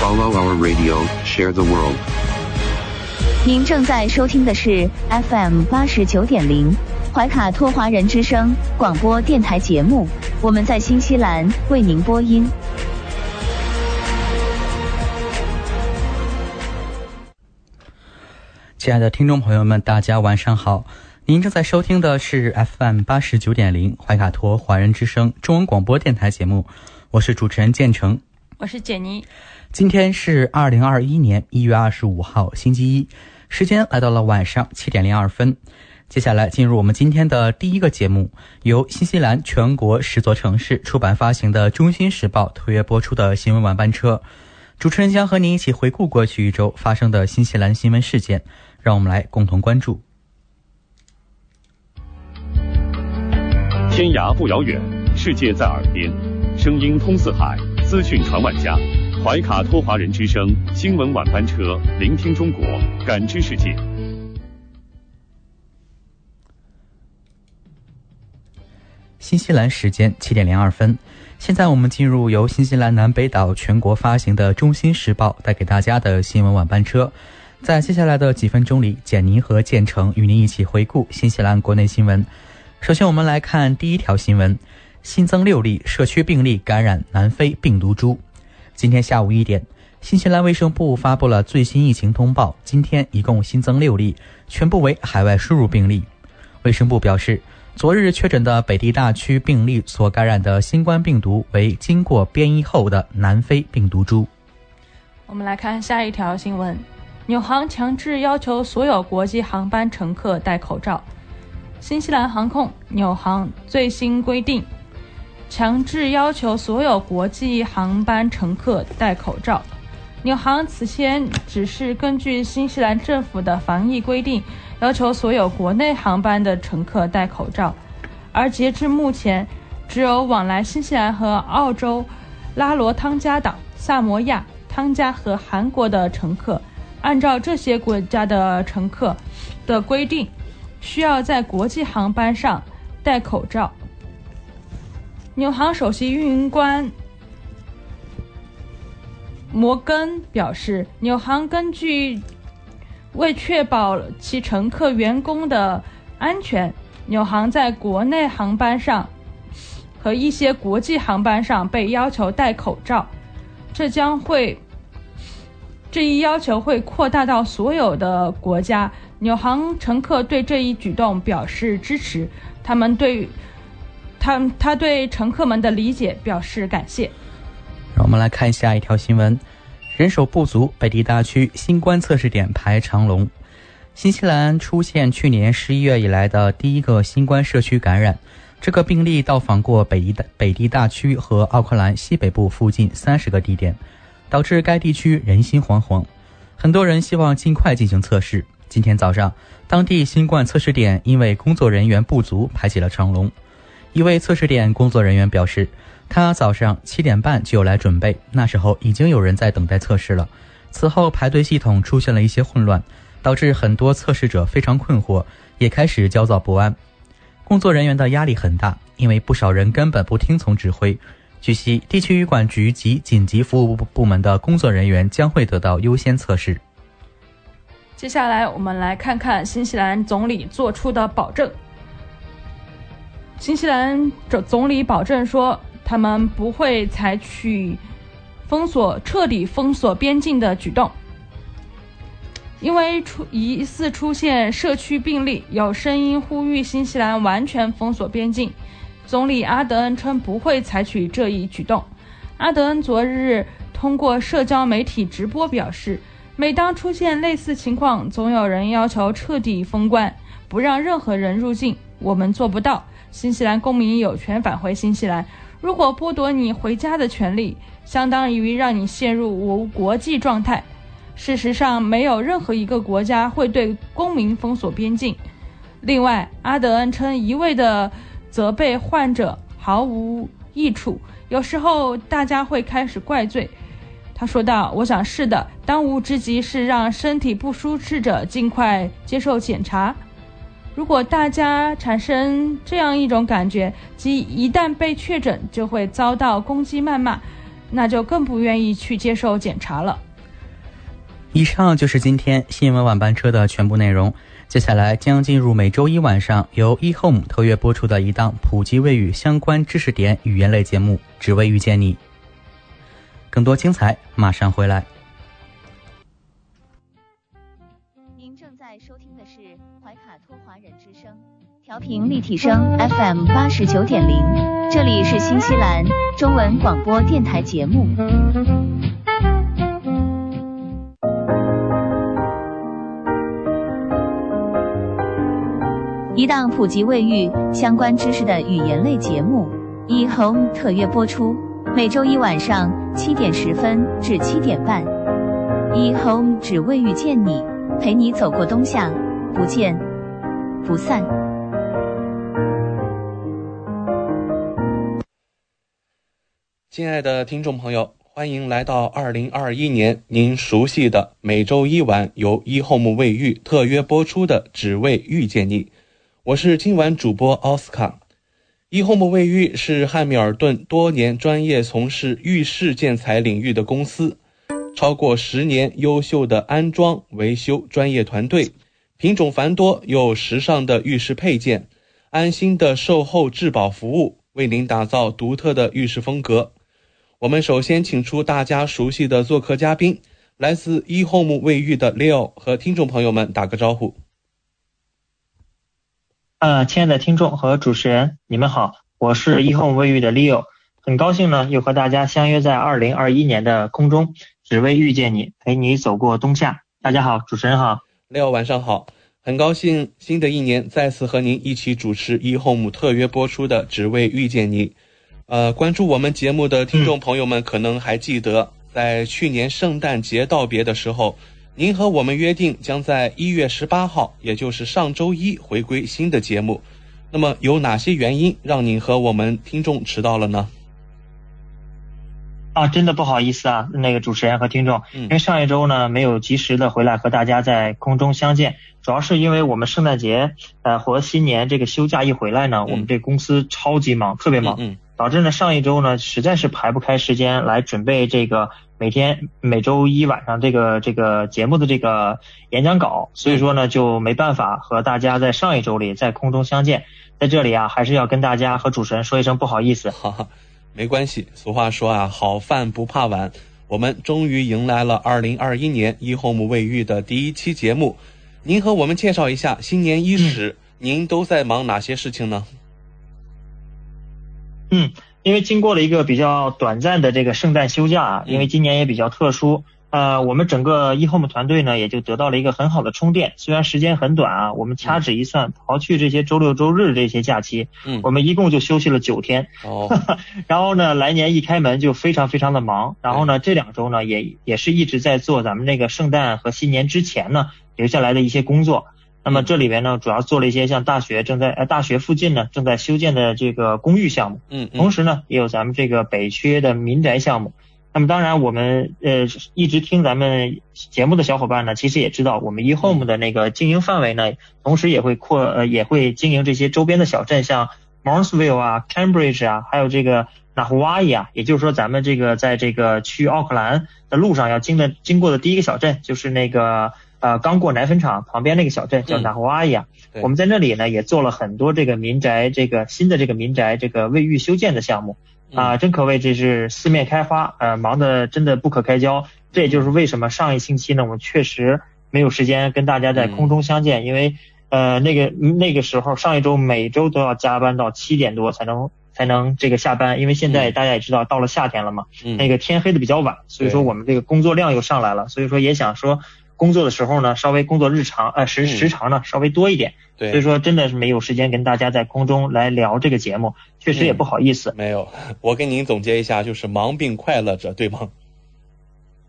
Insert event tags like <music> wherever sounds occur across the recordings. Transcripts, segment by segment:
Follow our radio, share the world. 您正在收听的是 FM 八十九点零怀卡托华人之声广播电台节目，我们在新西兰为您播音。亲爱的听众朋友们，大家晚上好！您正在收听的是 FM 八十九点零怀卡托华人之声中文广播电台节目，我是主持人建成。我是简妮。今天是二零二一年一月二十五号，星期一，时间来到了晚上七点零二分。接下来进入我们今天的第一个节目，由新西兰全国十座城市出版发行的《中心时报》特约播出的新闻晚班车。主持人将和您一起回顾过去一周发生的新西兰新闻事件，让我们来共同关注。天涯不遥远，世界在耳边，声音通四海，资讯传万家。怀卡托华人之声新闻晚班车，聆听中国，感知世界。新西兰时间七点零二分，现在我们进入由新西兰南北岛全国发行的《中新时报》带给大家的新闻晚班车。在接下来的几分钟里，简妮和建成与您一起回顾新西兰国内新闻。首先，我们来看第一条新闻：新增六例社区病例感染南非病毒株。今天下午一点，新西兰卫生部发布了最新疫情通报，今天一共新增六例，全部为海外输入病例。卫生部表示，昨日确诊的北地大区病例所感染的新冠病毒为经过变异后的南非病毒株。我们来看下一条新闻：纽航强制要求所有国际航班乘客戴口罩。新西兰航空纽航最新规定，强制要求所有国际航班乘客戴口罩。纽航此前只是根据新西兰政府的防疫规定，要求所有国内航班的乘客戴口罩，而截至目前，只有往来新西兰和澳洲、拉罗汤加岛、萨摩亚、汤加和韩国的乘客，按照这些国家的乘客的规定，需要在国际航班上戴口罩。纽航首席运营官摩根表示，纽航根据为确保其乘客员工的安全，纽航在国内航班上和一些国际航班上被要求戴口罩。这将会这一要求会扩大到所有的国家。纽航乘客对这一举动表示支持，他们对他他对乘客们的理解表示感谢。让我们来看下一条新闻：人手不足，北地大区新冠测试点排长龙。新西兰出现去年十一月以来的第一个新冠社区感染，这个病例到访过北地北地大区和奥克兰西北部附近三十个地点，导致该地区人心惶惶。很多人希望尽快进行测试。今天早上，当地新冠测试点因为工作人员不足排起了长龙。一位测试点工作人员表示，他早上七点半就来准备，那时候已经有人在等待测试了。此后排队系统出现了一些混乱，导致很多测试者非常困惑，也开始焦躁不安。工作人员的压力很大，因为不少人根本不听从指挥。据悉，地区医管局及紧急服务部部门的工作人员将会得到优先测试。接下来，我们来看看新西兰总理做出的保证。新西兰总总理保证说，他们不会采取封锁、彻底封锁边境的举动，因为出疑似出现社区病例，有声音呼吁新西兰完全封锁边境。总理阿德恩称不会采取这一举动。阿德恩昨日通过社交媒体直播表示，每当出现类似情况，总有人要求彻底封关，不让任何人入境。我们做不到。新西兰公民有权返回新西兰。如果剥夺你回家的权利，相当于让你陷入无国际状态。事实上，没有任何一个国家会对公民封锁边境。另外，阿德恩称一味的责备患者毫无益处，有时候大家会开始怪罪。他说道：“我想是的，当务之急是让身体不舒适者尽快接受检查。如果大家产生这样一种感觉，即一旦被确诊就会遭到攻击谩骂，那就更不愿意去接受检查了。”以上就是今天新闻晚班车的全部内容。接下来将进入每周一晚上由 eHome 特约播出的一档普及卫浴相关知识点语言类节目《只为遇见你》。更多精彩马上回来。频立体声 FM 八十九点零，这里是新西兰中文广播电台节目。一档普及卫浴相关知识的语言类节目，eHome 特约播出，每周一晚上七点十分至七点半。eHome 只为遇见你，陪你走过冬夏，不见不散。亲爱的听众朋友，欢迎来到二零二一年您熟悉的每周一晚由一 home 卫浴特约播出的《只为遇见你》。我是今晚主播奥斯卡。一 home 卫浴是汉密尔顿多年专业从事浴室建材领域的公司，超过十年优秀的安装维修专业团队，品种繁多又时尚的浴室配件，安心的售后质保服务，为您打造独特的浴室风格。我们首先请出大家熟悉的做客嘉宾，来自 eHome 卫浴的 Leo 和听众朋友们打个招呼。呃，亲爱的听众和主持人，你们好，我是 eHome 卫浴的 Leo，很高兴呢又和大家相约在二零二一年的空中，只为遇见你，陪你走过冬夏。大家好，主持人好，Leo 晚上好，很高兴新的一年再次和您一起主持 eHome 特约播出的《只为遇见你》。呃，关注我们节目的听众朋友们可能还记得，在去年圣诞节道别的时候。您和我们约定将在一月十八号，也就是上周一回归新的节目。那么有哪些原因让您和我们听众迟到了呢？啊，真的不好意思啊，那个主持人和听众，因为上一周呢没有及时的回来和大家在空中相见，主要是因为我们圣诞节呃和新年这个休假一回来呢，我们这公司超级忙，特别忙，导致呢上一周呢实在是排不开时间来准备这个。每天每周一晚上这个这个节目的这个演讲稿，所以说呢就没办法和大家在上一周里在空中相见，在这里啊还是要跟大家和主持人说一声不好意思。哈哈，没关系，俗话说啊，好饭不怕晚，我们终于迎来了二零二一年 eHome 卫浴的第一期节目。您和我们介绍一下新年伊始，您都在忙哪些事情呢？嗯。因为经过了一个比较短暂的这个圣诞休假啊，因为今年也比较特殊，呃，我们整个 eHome 团队呢也就得到了一个很好的充电。虽然时间很短啊，我们掐指一算，刨去这些周六周日这些假期，嗯，我们一共就休息了九天。哦，<laughs> 然后呢，来年一开门就非常非常的忙。然后呢，这两周呢也也是一直在做咱们那个圣诞和新年之前呢留下来的一些工作。那么这里边呢，主要做了一些像大学正在呃大学附近呢正在修建的这个公寓项目，嗯，同时呢也有咱们这个北区的民宅项目。那么当然我们呃一直听咱们节目的小伙伴呢，其实也知道我们 eHome 的那个经营范围呢，同时也会扩呃也会经营这些周边的小镇，像 Morrisville 啊、Cambridge 啊，还有这个 n a h u a i 啊，也就是说咱们这个在这个去奥克兰的路上要经的经过的第一个小镇就是那个。呃，刚过奶粉厂旁边那个小镇叫纳胡阿伊亚，我们在那里呢也做了很多这个民宅，这个新的这个民宅这个卫浴修建的项目，啊，真可谓这是四面开花，呃，忙得真的不可开交。这也就是为什么上一星期呢，我们确实没有时间跟大家在空中相见，因为呃那个那个时候上一周每周都要加班到七点多才能才能这个下班，因为现在大家也知道到了夏天了嘛，那个天黑的比较晚，所以说我们这个工作量又上来了，所以说也想说。工作的时候呢，稍微工作日常呃时时长呢稍微多一点，对，所以说真的是没有时间跟大家在空中来聊这个节目，确实也不好意思。没有，我跟您总结一下，就是忙并快乐着，对吗？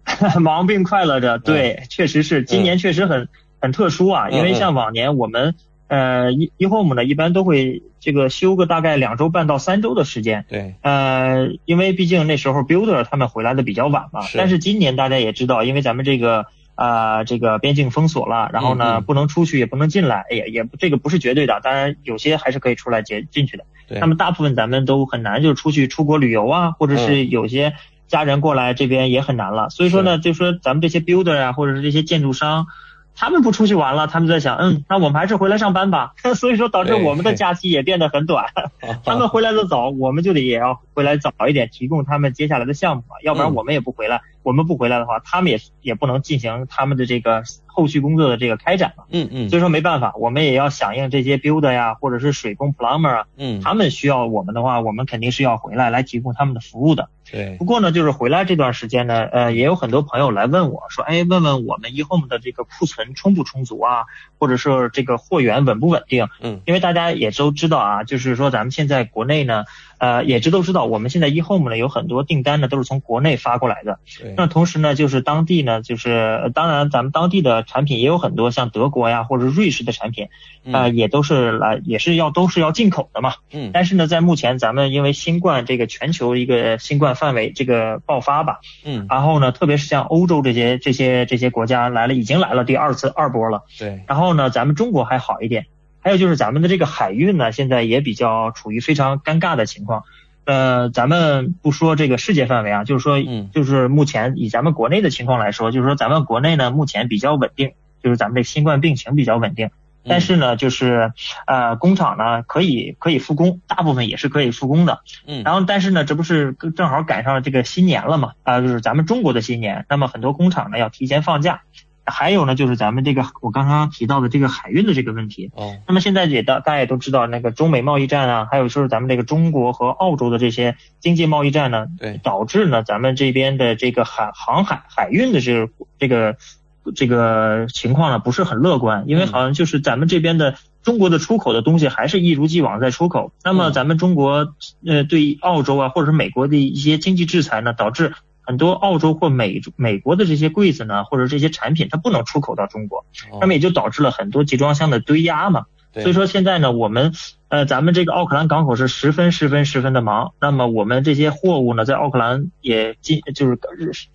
<laughs> 忙并快乐着，对，确实是，今年确实很很特殊啊，因为像往年我们呃一一 home 呢，一般都会这个休个大概两周半到三周的时间，对，呃，因为毕竟那时候 builder 他们回来的比较晚嘛，但是今年大家也知道，因为咱们这个啊这个边境封锁了，然后呢不能出去也不能进来，也也这个不是绝对的，当然有些还是可以出来进进去的，那么大部分咱们都很难就是出去出国旅游啊，或者是有些。家人过来这边也很难了，所以说呢，就说咱们这些 builder 啊，或者是这些建筑商，他们不出去玩了，他们在想，嗯，那我们还是回来上班吧。<laughs> 所以说导致我们的假期也变得很短，<laughs> 他们回来的早，我们就得也要回来早一点，提供他们接下来的项目嘛，要不然我们也不回来。我们不回来的话，他们也也不能进行他们的这个后续工作的这个开展嘛。嗯嗯。所以说没办法，我们也要响应这些 builder 呀，或者是水工 plumber 啊。嗯。他们需要我们的话，我们肯定是要回来来提供他们的服务的。对。不过呢，就是回来这段时间呢，呃，也有很多朋友来问我说，哎，问问我们 eHome 的这个库存充不充足啊，或者是这个货源稳不稳定？嗯。因为大家也都知道啊，就是说咱们现在国内呢。呃，也知都知道，我们现在 eHome 呢有很多订单呢都是从国内发过来的。那同时呢，就是当地呢，就是当然咱们当地的产品也有很多，像德国呀或者瑞士的产品，啊，也都是来也是要都是要进口的嘛。嗯。但是呢，在目前咱们因为新冠这个全球一个新冠范围这个爆发吧。嗯。然后呢，特别是像欧洲这些这些这些国家来了，已经来了第二次二波了。对。然后呢，咱们中国还好一点。还有就是咱们的这个海运呢，现在也比较处于非常尴尬的情况。呃，咱们不说这个世界范围啊，就是说，就是目前以咱们国内的情况来说，就是说咱们国内呢目前比较稳定，就是咱们这新冠病情比较稳定。但是呢，就是呃工厂呢可以可以复工，大部分也是可以复工的。嗯。然后，但是呢，这不是正好赶上了这个新年了嘛？啊，就是咱们中国的新年，那么很多工厂呢要提前放假。还有呢，就是咱们这个我刚刚提到的这个海运的这个问题。哦。那么现在也大大家也都知道，那个中美贸易战啊，还有就是咱们这个中国和澳洲的这些经济贸易战呢，对，导致呢咱们这边的这个海航海海运的这个这个这个情况呢不是很乐观，因为好像就是咱们这边的中国的出口的东西还是一如既往在出口。那么咱们中国呃对澳洲啊或者是美国的一些经济制裁呢，导致。很多澳洲或美美国的这些柜子呢，或者这些产品，它不能出口到中国，那么也就导致了很多集装箱的堆压嘛。所以说现在呢，我们呃，咱们这个奥克兰港口是十分十分十分的忙。那么我们这些货物呢，在奥克兰也进，就是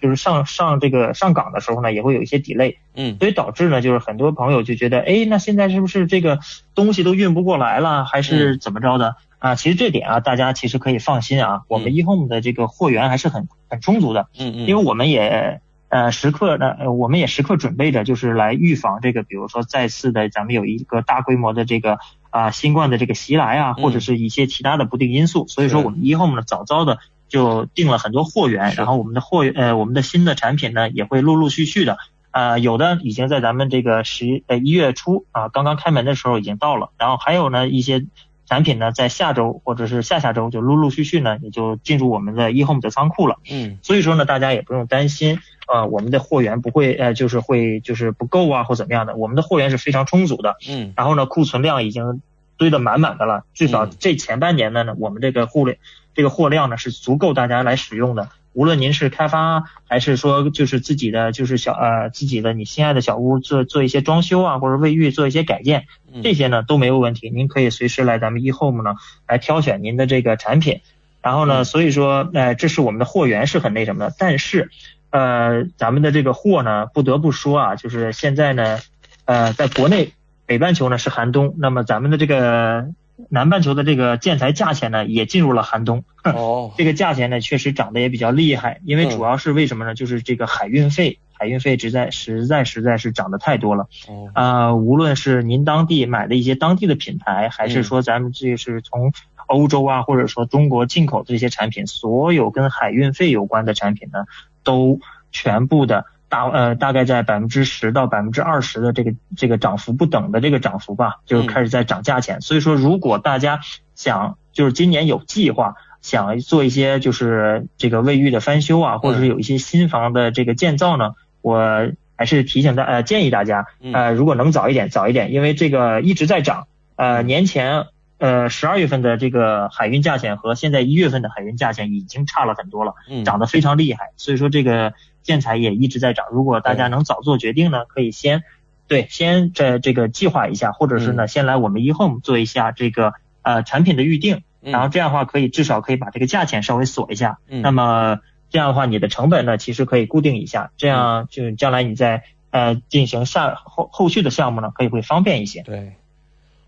就是上上这个上港的时候呢，也会有一些 delay。嗯。所以导致呢，就是很多朋友就觉得，哎，那现在是不是这个东西都运不过来了，还是怎么着的？啊，其实这点啊，大家其实可以放心啊，我们 eHome 的这个货源还是很很充足的，嗯嗯，因为我们也呃时刻呢，我们也时刻准备着，就是来预防这个，比如说再次的咱们有一个大规模的这个啊新冠的这个袭来啊，或者是一些其他的不定因素，所以说我们一 home 呢早早的就订了很多货源，然后我们的货呃我们的新的产品呢也会陆陆续续的啊有的已经在咱们这个十呃一月初啊刚刚开门的时候已经到了，然后还有呢一些。产品呢，在下周或者是下下周就陆陆续续呢，也就进入我们的 eHome 的仓库了。嗯，所以说呢，大家也不用担心，呃，我们的货源不会呃，就是会就是不够啊或怎么样的，我们的货源是非常充足的。嗯，然后呢，库存量已经堆得满满的了，至少这前半年呢呢，我们这个货量这个货量呢是足够大家来使用的。无论您是开发还是说就是自己的就是小呃自己的你心爱的小屋做做一些装修啊或者卫浴做一些改建，这些呢都没有问题，您可以随时来咱们 eHome 呢来挑选您的这个产品，然后呢所以说呃这是我们的货源是很那什么的，但是呃咱们的这个货呢不得不说啊就是现在呢呃在国内北半球呢是寒冬，那么咱们的这个。南半球的这个建材价钱呢，也进入了寒冬。哦，<laughs> 这个价钱呢，确实涨得也比较厉害。因为主要是为什么呢？就是这个海运费，海运费实在实在实在是涨得太多了。哦，啊，无论是您当地买的一些当地的品牌，还是说咱们这是从欧洲啊，或者说中国进口的这些产品，所有跟海运费有关的产品呢，都全部的。大呃大概在百分之十到百分之二十的这个这个涨幅不等的这个涨幅吧，就是开始在涨价钱。所以说，如果大家想就是今年有计划想做一些就是这个卫浴的翻修啊，或者是有一些新房的这个建造呢，我还是提醒大呃建议大家呃如果能早一点早一点，因为这个一直在涨。呃，年前呃十二月份的这个海运价钱和现在一月份的海运价钱已经差了很多了，涨得非常厉害。所以说这个建材也一直在涨。如果大家能早做决定呢，可以先对先这这个计划一下，或者是呢先来我们 eHome 做一下这个呃产品的预定，然后这样的话可以至少可以把这个价钱稍微锁一下。那么这样的话你的成本呢其实可以固定一下，这样就将来你在呃进行下后后续的项目呢可以会方便一些。对。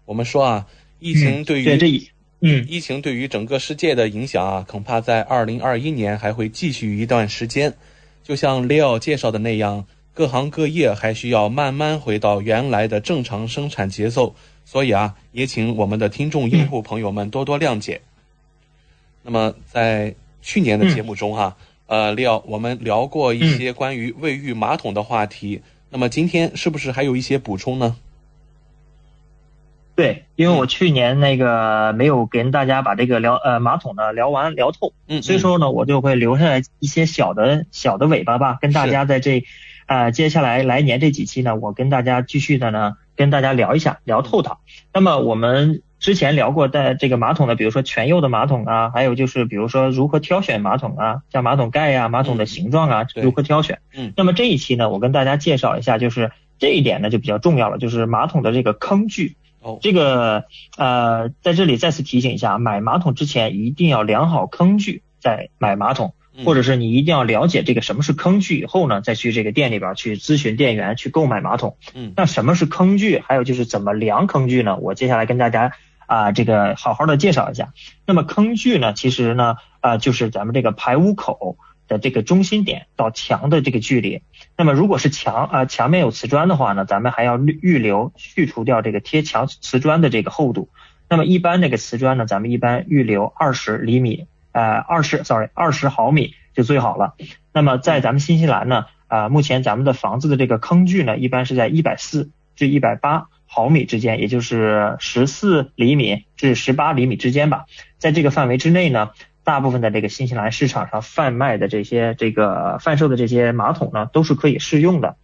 我们说啊，疫情对于这嗯，疫情对于整个世界的影响啊，恐怕在二零二一年还会继续一段时间。就像 Leo 介绍的那样，各行各业还需要慢慢回到原来的正常生产节奏。所以啊，也请我们的听众用户朋友们多多谅解。那么在去年的节目中哈，呃，Leo 我们聊过一些关于卫浴马桶的话题。那么今天是不是还有一些补充呢？对，因为我去年那个没有跟大家把这个聊呃马桶呢聊完聊透，嗯，所以说呢我就会留下来一些小的小的尾巴吧，跟大家在这，呃接下来来年这几期呢，我跟大家继续的呢跟大家聊一下聊透它。那么我们之前聊过在这个马桶的，比如说全釉的马桶啊，还有就是比如说如何挑选马桶啊，像马桶盖呀、马桶的形状啊，如何挑选。嗯，那么这一期呢，我跟大家介绍一下，就是这一点呢就比较重要了，就是马桶的这个坑距。哦，这个呃，在这里再次提醒一下，买马桶之前一定要量好坑距再买马桶，或者是你一定要了解这个什么是坑距以后呢，再去这个店里边去咨询店员去购买马桶。嗯，那什么是坑距？还有就是怎么量坑距呢？我接下来跟大家啊这个好好的介绍一下。那么坑距呢，其实呢啊就是咱们这个排污口。的这个中心点到墙的这个距离，那么如果是墙啊墙面有瓷砖的话呢，咱们还要预留去除掉这个贴墙瓷砖的这个厚度。那么一般那个瓷砖呢，咱们一般预留二十厘米，呃二十，sorry，二十毫米就最好了。那么在咱们新西兰呢，啊目前咱们的房子的这个坑距呢，一般是在一百四至一百八毫米之间，也就是十四厘米至十八厘米之间吧。在这个范围之内呢。大部分的这个新西兰市场上贩卖的这些这个贩售的这些马桶呢，都是可以适用的。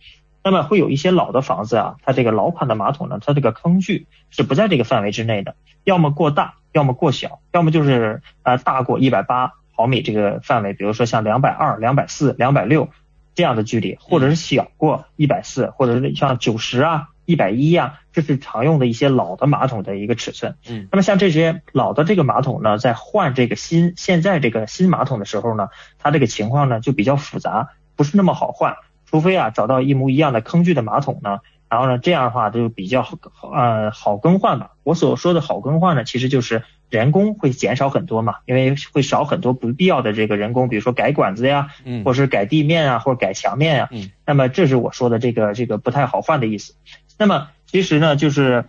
那么会有一些老的房子啊，它这个老款的马桶呢，它这个坑距是不在这个范围之内的，要么过大，要么过小，要么就是呃大过一百八毫米这个范围，比如说像两百二、两百四、两百六这样的距离，或者是小过一百四，或者是像九十啊。一百一呀，这是常用的一些老的马桶的一个尺寸。嗯，那么像这些老的这个马桶呢，在换这个新现在这个新马桶的时候呢，它这个情况呢就比较复杂，不是那么好换。除非啊找到一模一样的坑距的马桶呢，然后呢这样的话就比较好呃好更换吧。我所说的好更换呢，其实就是人工会减少很多嘛，因为会少很多不必要的这个人工，比如说改管子呀，嗯，或者是改地面啊，或者改墙面呀，嗯，那么这是我说的这个这个不太好换的意思。那么其实呢，就是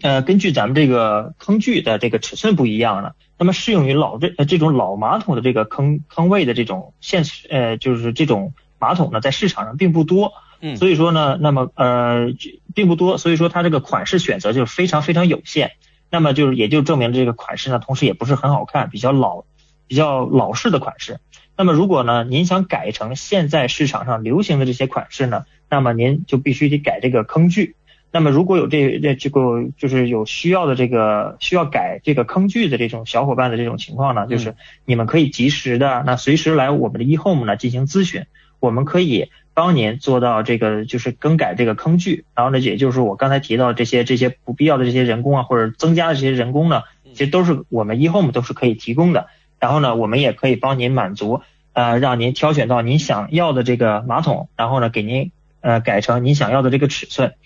呃，根据咱们这个坑距的这个尺寸不一样呢，那么适用于老这这种老马桶的这个坑坑位的这种现呃，就是这种马桶呢，在市场上并不多，嗯，所以说呢，那么呃并不多，所以说它这个款式选择就非常非常有限，那么就是也就证明这个款式呢，同时也不是很好看，比较老比较老式的款式。那么如果呢，您想改成现在市场上流行的这些款式呢？那么您就必须得改这个坑距。那么如果有这这这个就是有需要的这个需要改这个坑距的这种小伙伴的这种情况呢，就是你们可以及时的那随时来我们的 eHome 呢进行咨询，我们可以帮您做到这个就是更改这个坑距。然后呢，也就是我刚才提到这些这些不必要的这些人工啊或者增加的这些人工呢，其实都是我们 eHome 都是可以提供的。然后呢，我们也可以帮您满足呃让您挑选到您想要的这个马桶，然后呢给您。呃，改成您想要的这个尺寸。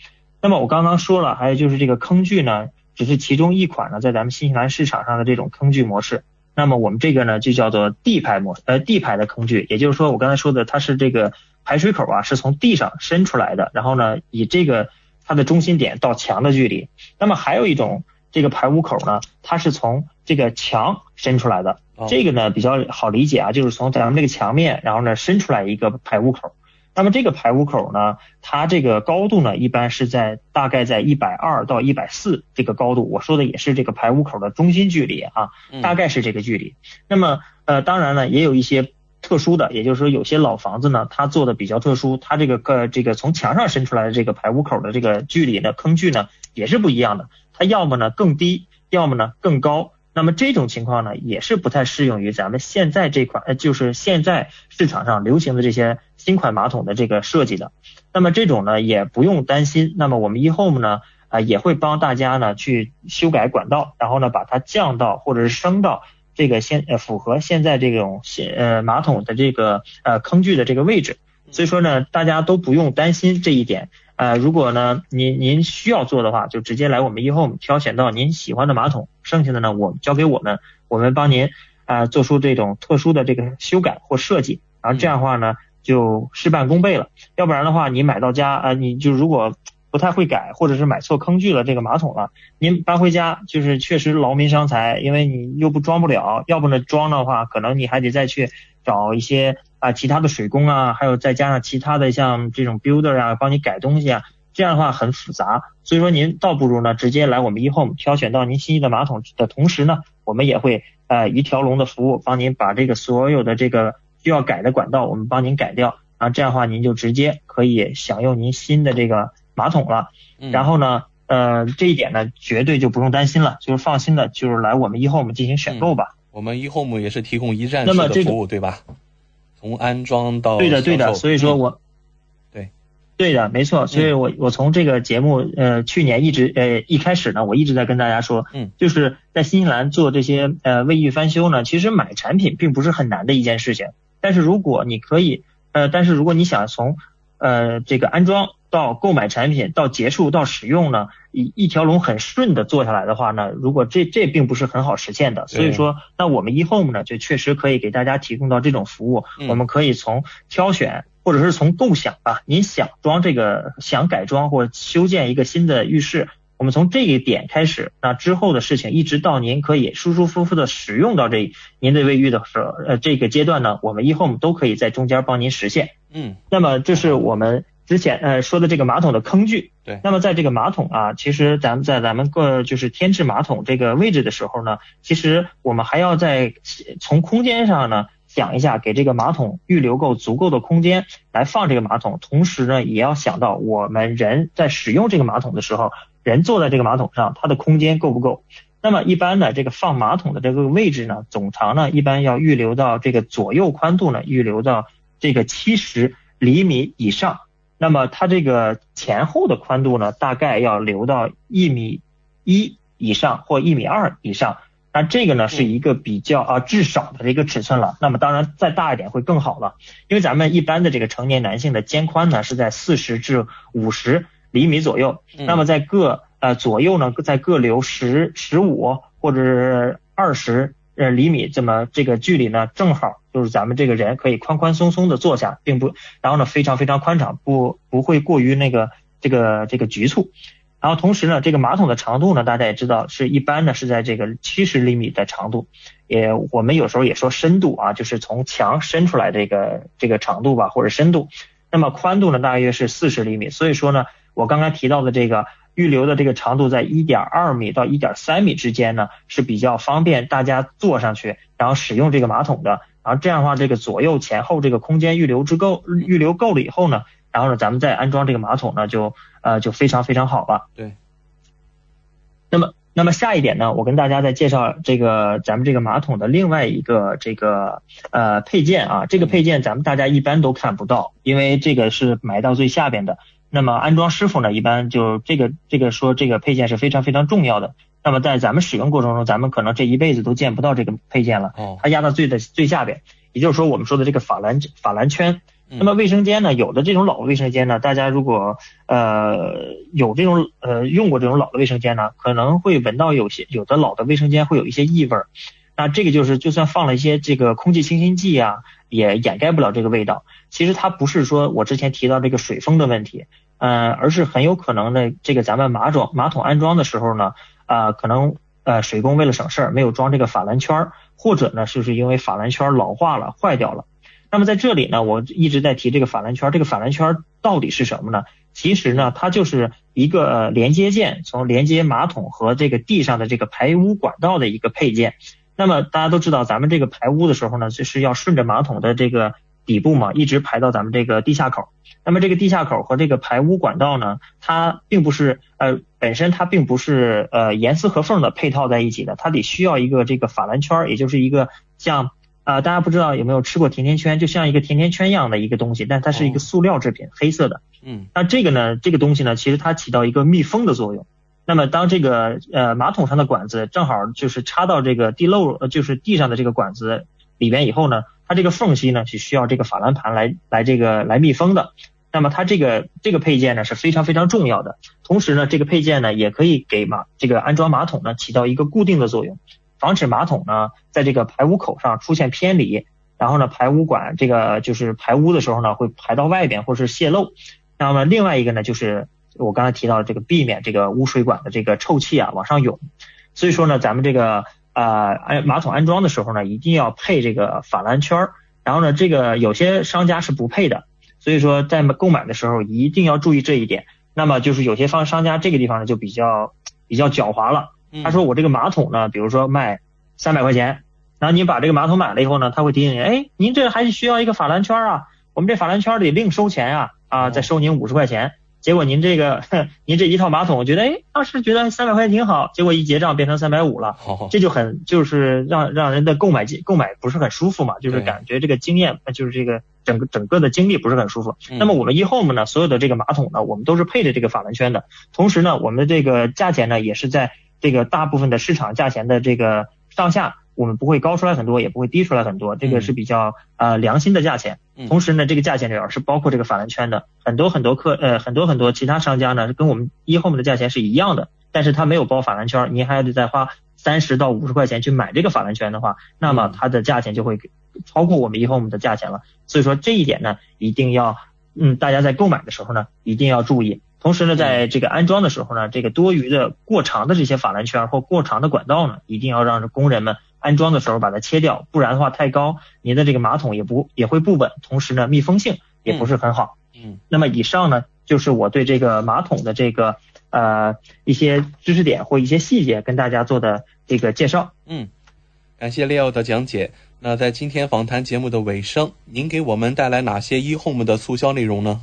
那么我刚刚说了，还有就是这个坑距呢，只是其中一款呢，在咱们新西兰市场上的这种坑距模式。那么我们这个呢，就叫做地排模，呃，地排的坑距，也就是说我刚才说的，它是这个排水口啊，是从地上伸出来的，然后呢，以这个它的中心点到墙的距离。那么还有一种这个排污口呢，它是从这个墙伸出来的，这个呢比较好理解啊，就是从咱们这个墙面，然后呢伸出来一个排污口。那么这个排污口呢，它这个高度呢，一般是在大概在一百二到一百四这个高度。我说的也是这个排污口的中心距离啊，大概是这个距离。那么呃，当然呢，也有一些特殊的，也就是说有些老房子呢，它做的比较特殊，它这个个这个从墙上伸出来的这个排污口的这个距离呢，坑距呢也是不一样的，它要么呢更低，要么呢更高。那么这种情况呢，也是不太适用于咱们现在这款，呃，就是现在市场上流行的这些新款马桶的这个设计的。那么这种呢，也不用担心。那么我们 eHome 呢，啊，也会帮大家呢去修改管道，然后呢把它降到或者是升到这个现呃符合现在这种现呃马桶的这个呃坑距的这个位置。所以说呢，大家都不用担心这一点。呃，如果呢您您需要做的话，就直接来我们 eHome 挑选到您喜欢的马桶，剩下的呢我交给我们，我们帮您啊做出这种特殊的这个修改或设计，然后这样的话呢就事半功倍了。要不然的话，你买到家啊，你就如果不太会改，或者是买错坑具了这个马桶了，您搬回家就是确实劳民伤财，因为你又不装不了，要不呢装的话，可能你还得再去找一些。啊，其他的水工啊，还有再加上其他的像这种 builder 啊，帮你改东西啊，这样的话很复杂。所以说您倒不如呢，直接来我们 eHome 挑选到您心仪的马桶的同时呢，我们也会呃一条龙的服务，帮您把这个所有的这个需要改的管道，我们帮您改掉。啊，这样的话您就直接可以享用您新的这个马桶了。然后呢，呃，这一点呢，绝对就不用担心了，就是放心的，就是来我们 eHome 进行选购吧。我们 eHome 也是提供一站式的服务，对吧？从安装到对的对的，所以说我对。对的没错，所以我我从这个节目呃去年一直呃一开始呢，我一直在跟大家说，嗯，就是在新西兰做这些呃卫浴翻修呢，其实买产品并不是很难的一件事情，但是如果你可以呃，但是如果你想从呃这个安装到购买产品到结束到使用呢，一一条龙很顺的做下来的话呢，如果这这并不是很好实现的，所以说那我们 eHome 呢就确实可以给大家提供到这种服务，我们可以从挑选或者是从构想吧，您想装这个想改装或修建一个新的浴室，我们从这一点开始，那之后的事情一直到您可以舒舒服服的使用到这您的卫浴的时候，呃这个阶段呢，我们 eHome 都可以在中间帮您实现。嗯，那么这是我们。之前呃说的这个马桶的坑距，对，那么在这个马桶啊，其实咱们在咱们个就是添置马桶这个位置的时候呢，其实我们还要在从空间上呢想一下，给这个马桶预留够足够的空间来放这个马桶，同时呢也要想到我们人在使用这个马桶的时候，人坐在这个马桶上，它的空间够不够？那么一般呢，这个放马桶的这个位置呢，总长呢一般要预留到这个左右宽度呢预留到这个七十厘米以上。那么它这个前后的宽度呢，大概要留到一米一以上或一米二以上。那这个呢是一个比较啊至少的一个尺寸了。那么当然再大一点会更好了，因为咱们一般的这个成年男性的肩宽呢是在四十至五十厘米左右。那么在各呃左右呢，在各留十十五或者是二十。呃，厘米这么这个距离呢，正好就是咱们这个人可以宽宽松松的坐下，并不，然后呢非常非常宽敞，不不会过于那个这个这个局促。然后同时呢，这个马桶的长度呢，大家也知道是一般呢是在这个七十厘米的长度，也我们有时候也说深度啊，就是从墙伸出来这个这个长度吧，或者深度。那么宽度呢大约是四十厘米，所以说呢，我刚才提到的这个。预留的这个长度在一点二米到一点三米之间呢，是比较方便大家坐上去，然后使用这个马桶的。然后这样的话，这个左右前后这个空间预留之够，预留够了以后呢，然后呢，咱们再安装这个马桶呢，就呃就非常非常好了。对。那么，那么下一点呢，我跟大家再介绍这个咱们这个马桶的另外一个这个呃配件啊，这个配件咱们大家一般都看不到，因为这个是埋到最下边的。那么安装师傅呢，一般就这个这个说这个配件是非常非常重要的。那么在咱们使用过程中，咱们可能这一辈子都见不到这个配件了。哦。它压到最的最下边，也就是说我们说的这个法兰法兰圈。那么卫生间呢，有的这种老的卫生间呢，大家如果呃有这种呃用过这种老的卫生间呢，可能会闻到有些有的老的卫生间会有一些异味儿。那这个就是就算放了一些这个空气清新剂啊，也掩盖不了这个味道。其实它不是说我之前提到这个水封的问题，呃，而是很有可能呢，这个咱们马桶马桶安装的时候呢，啊，可能呃水工为了省事儿没有装这个法兰圈，或者呢是不是因为法兰圈老化了坏掉了？那么在这里呢，我一直在提这个法兰圈，这个法兰圈到底是什么呢？其实呢，它就是一个连接件，从连接马桶和这个地上的这个排污管道的一个配件。那么大家都知道，咱们这个排污的时候呢，就是要顺着马桶的这个底部嘛，一直排到咱们这个地下口。那么这个地下口和这个排污管道呢，它并不是呃本身它并不是呃严丝合缝的配套在一起的，它得需要一个这个法兰圈，也就是一个像啊大家不知道有没有吃过甜甜圈，就像一个甜甜圈一样的一个东西，但它是一个塑料制品，黑色的。嗯。那这个呢，这个东西呢，其实它起到一个密封的作用。那么当这个呃马桶上的管子正好就是插到这个地漏呃就是地上的这个管子里边以后呢，它这个缝隙呢是需要这个法兰盘来来这个来密封的。那么它这个这个配件呢是非常非常重要的。同时呢，这个配件呢也可以给马这个安装马桶呢起到一个固定的作用，防止马桶呢在这个排污口上出现偏离，然后呢排污管这个就是排污的时候呢会排到外边或是泄漏。那么另外一个呢就是。我刚才提到这个避免这个污水管的这个臭气啊往上涌，所以说呢，咱们这个啊安马桶安装的时候呢，一定要配这个法兰圈儿。然后呢，这个有些商家是不配的，所以说在购买的时候一定要注意这一点。那么就是有些方商家这个地方呢就比较比较狡猾了。他说我这个马桶呢，比如说卖三百块钱，然后你把这个马桶买了以后呢，他会提醒你，哎，您这还是需要一个法兰圈啊，我们这法兰圈得另收钱呀，啊，再收您五十块钱。结果您这个，<laughs> 您这一套马桶，我觉得，哎，当时觉得三百块钱挺好，结果一结账变成三百五了，这就很就是让让人的购买购买不是很舒服嘛，就是感觉这个经验就是这个整个整个的经历不是很舒服。那么我们 eHome 呢，所有的这个马桶呢，我们都是配着这个法兰圈的，同时呢，我们的这个价钱呢，也是在这个大部分的市场价钱的这个上下。我们不会高出来很多，也不会低出来很多，这个是比较呃良心的价钱。同时呢，这个价钱里边是包括这个法兰圈的。很多很多客呃很多很多其他商家呢，跟我们一 home 的价钱是一样的，但是它没有包法兰圈，您还得再花三十到五十块钱去买这个法兰圈的话，那么它的价钱就会超过我们一 home 的价钱了。所以说这一点呢，一定要嗯大家在购买的时候呢，一定要注意。同时呢，在这个安装的时候呢，这个多余的过长的这些法兰圈或过长的管道呢，一定要让工人们。安装的时候把它切掉，不然的话太高，您的这个马桶也不也会不稳，同时呢密封性也不是很好。嗯，那么以上呢就是我对这个马桶的这个呃一些知识点或一些细节跟大家做的这个介绍。嗯，感谢 Leo 的讲解。那在今天访谈节目的尾声，您给我们带来哪些 eHome 的促销内容呢？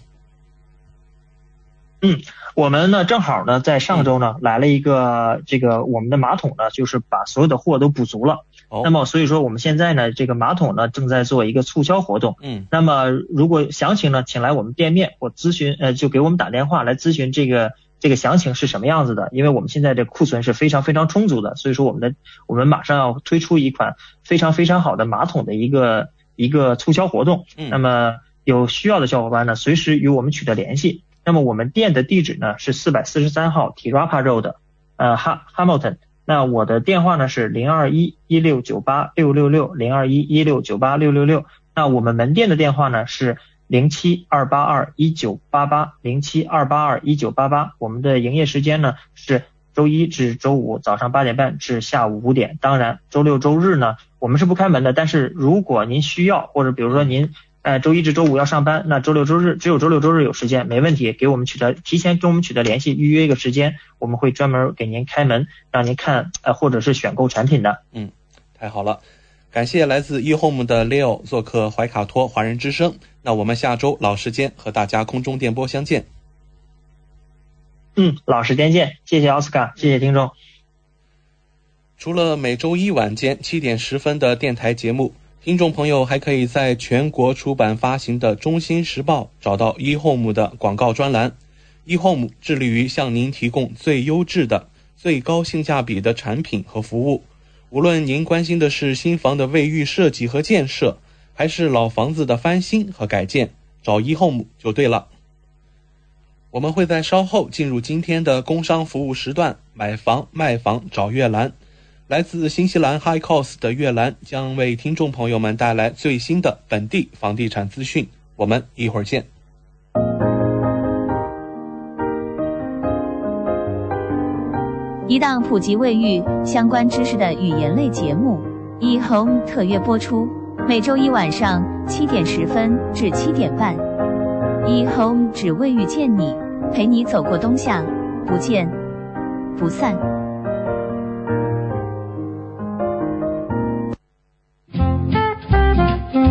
嗯，我们呢正好呢在上周呢来了一个这个我们的马桶呢，就是把所有的货都补足了。哦。那么所以说我们现在呢这个马桶呢正在做一个促销活动。嗯。那么如果详情呢，请来我们店面或咨询，呃，就给我们打电话来咨询这个这个详情是什么样子的。因为我们现在这库存是非常非常充足的，所以说我们的我们马上要推出一款非常非常好的马桶的一个一个促销活动。嗯。那么有需要的小伙伴呢，随时与我们取得联系。那么我们店的地址呢是四百四十三号 Tirapa Road，呃哈 Hamilton。那我的电话呢是零二一一六九八六六六零二一一六九八六六六。那我们门店的电话呢是零七二八二一九八八零七二八二一九八八。我们的营业时间呢是周一至周五早上八点半至下午五点。当然周六周日呢我们是不开门的，但是如果您需要或者比如说您。呃，周一至周五要上班，那周六周日只有周六周日有时间，没问题，给我们取得提前跟我们取得联系，预约一个时间，我们会专门给您开门，让您看呃或者是选购产品的。嗯，太好了，感谢来自 eHome 的 Leo 做客怀卡托华人之声，那我们下周老时间和大家空中电波相见。嗯，老时间见，谢谢奥斯卡，谢谢听众。除了每周一晚间七点十分的电台节目。听众朋友还可以在全国出版发行的《中心时报》找到 eHome 的广告专栏。eHome 致力于向您提供最优质的、最高性价比的产品和服务。无论您关心的是新房的卫浴设计和建设，还是老房子的翻新和改建，找 eHome 就对了。我们会在稍后进入今天的工商服务时段，买房卖房找月兰。来自新西兰 High Cost 的月兰将为听众朋友们带来最新的本地房地产资讯。我们一会儿见。一档普及卫浴相关知识的语言类节目，一 Home 特约播出，每周一晚上七点十分至七点半。一 Home 只卫浴见你，陪你走过冬夏，不见不散。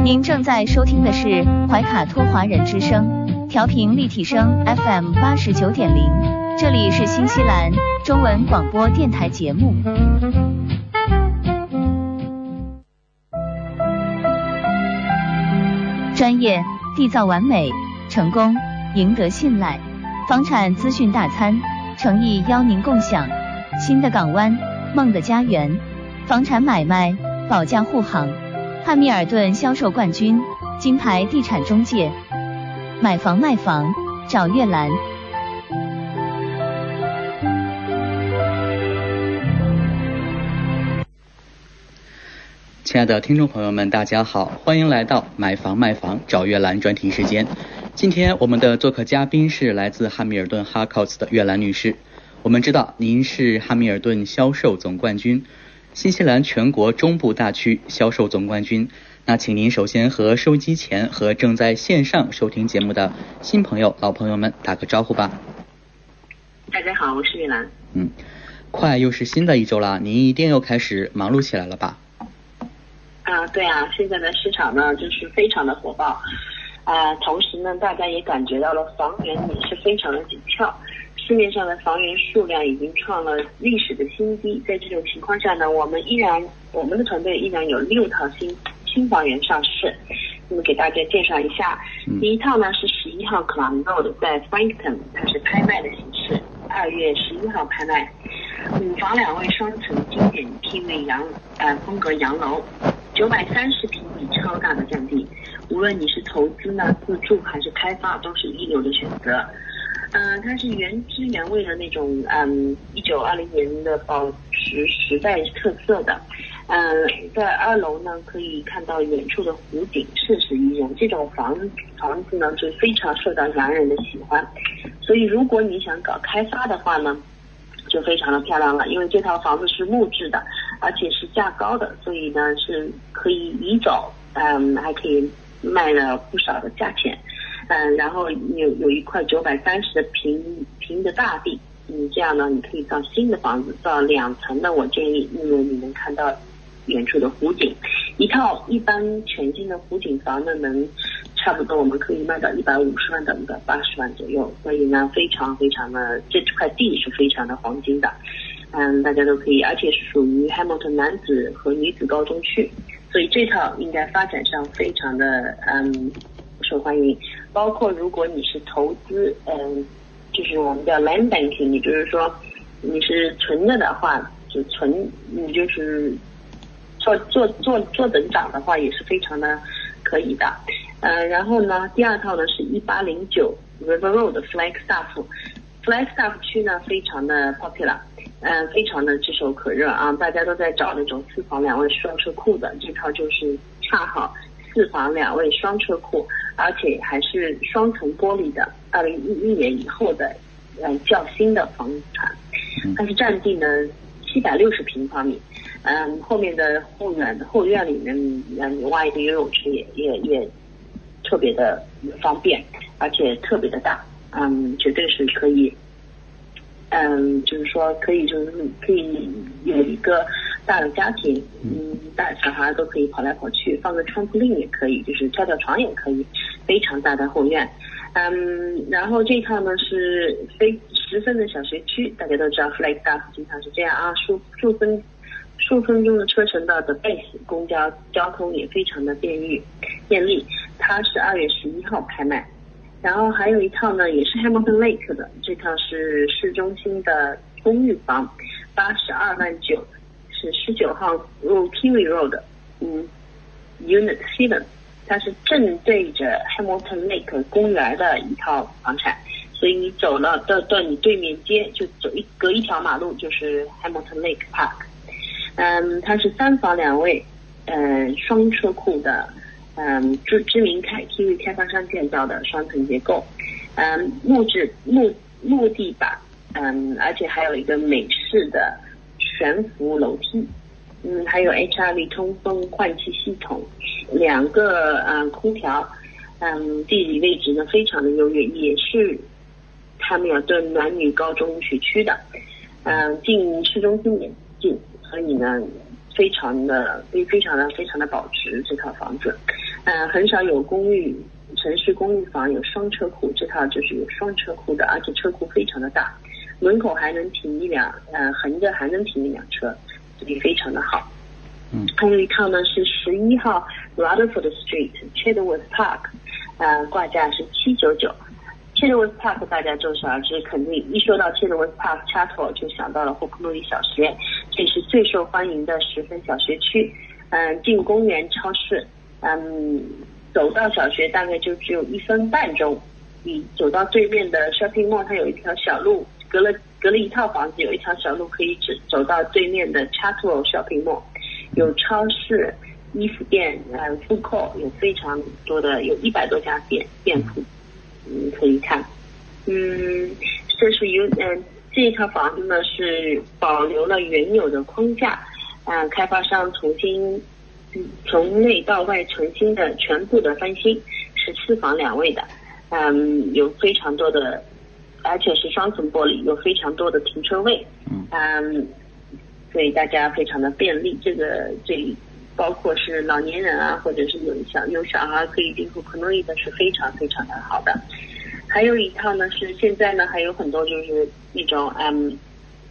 您正在收听的是怀卡托华人之声，调频立体声 FM 八十九点零，这里是新西兰中文广播电台节目。专业、缔造完美、成功、赢得信赖，房产资讯大餐，诚意邀您共享。新的港湾，梦的家园，房产买卖保驾护航，汉密尔顿销售冠军，金牌地产中介，买房卖房找月兰。亲爱的听众朋友们，大家好，欢迎来到买房卖房找月兰专题时间。今天我们的做客嘉宾是来自汉密尔顿 Harcourts 的月兰女士。我们知道您是汉密尔顿销售总冠军，新西兰全国中部大区销售总冠军。那请您首先和收音机前和正在线上收听节目的新朋友、老朋友们打个招呼吧。大家好，我是玉兰。嗯，快又是新的一周了，您一定又开始忙碌起来了吧？啊，对啊，现在的市场呢就是非常的火爆，啊，同时呢，大家也感觉到了房源也是非常的紧俏。市面上的房源数量已经创了历史的新低，在这种情况下呢，我们依然我们的团队依然有六套新新房源上市。那么给大家介绍一下，第一套呢是十一号 c l a n Road，在 Frankton，它是拍卖的形式，二月十一号拍卖，五房两卫双层经典 P V 洋呃风格洋楼，九百三十平米超大的占地，无论你是投资呢、自住还是开发，都是一流的选择。嗯，它是原汁原味的那种，嗯，一九二零年的保持时代特色的。嗯，在二楼呢，可以看到远处的湖景，甚是宜人。这种房房子呢，就非常受到洋人的喜欢。所以，如果你想搞开发的话呢，就非常的漂亮了。因为这套房子是木质的，而且是价高的，所以呢是可以移走，嗯，还可以卖了不少的价钱。嗯，然后有有一块九百三十的平平的大地，嗯，这样呢，你可以造新的房子，造两层的，我建议，因为你能看到远处的湖景。一套一般全新的湖景房呢，能差不多我们可以卖到一百五十万到一百八十万左右，所以呢，非常非常的这块地是非常的黄金的，嗯，大家都可以，而且是属于 Hamilton 男子和女子高中区，所以这套应该发展上非常的嗯受欢迎。包括如果你是投资，嗯，就是我们叫 land banking，也就是说你是存着的话，就存，你就是做做做做等长的话，也是非常的可以的。呃，然后呢，第二套呢是一八零九 River Road Flagstaff，Flagstaff 区呢非常的 popular，嗯，非常的炙手可热啊，大家都在找那种四房两卫双车库的，这套就是恰好四房两卫双车库。而且还是双层玻璃的，二零一一年以后的，呃较新的房产，但是占地呢七百六十平方米，嗯，后面的后院后院里面，嗯，挖一个游泳池也也也特别的方便，而且特别的大，嗯，绝对是可以，嗯，就是说可以就是可以有一个。大的家庭，嗯，大小孩都可以跑来跑去，放个窗铺令也可以，就是跳跳床也可以，非常大的后院，嗯，然后这套呢是非十分的小学区，大家都知道 Flagstaff 经常是这样啊，数数分数分钟的车程到的 base，公交交通也非常的便利便利，它是二月十一号开卖，然后还有一套呢也是 Hamilton Lake 的，这套是市中心的公寓房，八十二万九。是十九号 Kiwi Road，嗯，Unit Seven，它是正对着 Hamilton Lake 公园的一套房产，所以你走了到到你对面街就走一隔一条马路就是 Hamilton Lake Park，嗯，它是三房两卫，嗯，双车库的，嗯，知知名开 Kiwi 开发商建造的双层结构，嗯，木质木木地板，嗯，而且还有一个美式的。悬浮楼梯，嗯，还有 HRV 通风换气系统，两个嗯空调，嗯，地理位置呢非常的优越，也是他们要顿男女高中学区的，嗯，进市中心也近，所以呢，非常的非非常的非常的保值这套房子，嗯，很少有公寓城市公寓房有双车库，这套就是有双车库的，而且车库非常的大，门口还能停一辆，呃，横着还能停一辆车，这里非常的好。嗯，还有一套呢是十一号 Rutherford Street Chedworth Park，呃，挂价是七九九。Chedworth Park 大家众所周知，肯定一说到 Chedworth Park Chapel 就想到了霍克诺伊小学，这是最受欢迎的十分小学区。嗯，进公园、超市，嗯，走到小学大概就只有一分半钟。你走到对面的 shopping mall，它有一条小路，隔了隔了一套房子，有一条小路可以走走到对面的 Chatsworth shopping mall，有超市、衣服店、呃，food court，有非常多的，有一百多家店店铺，嗯，可以看。嗯，这是有嗯，这一套房子呢是保留了原有的框架。啊，开发商重新从内到外重新的全部的翻新，是四房两卫的，嗯，有非常多的，而且是双层玻璃，有非常多的停车位，嗯，所以大家非常的便利。这个这里包括是老年人啊，或者是有小有小孩可以进入可诺伊的是非常非常的好的。还有一套呢是现在呢还有很多就是那种嗯，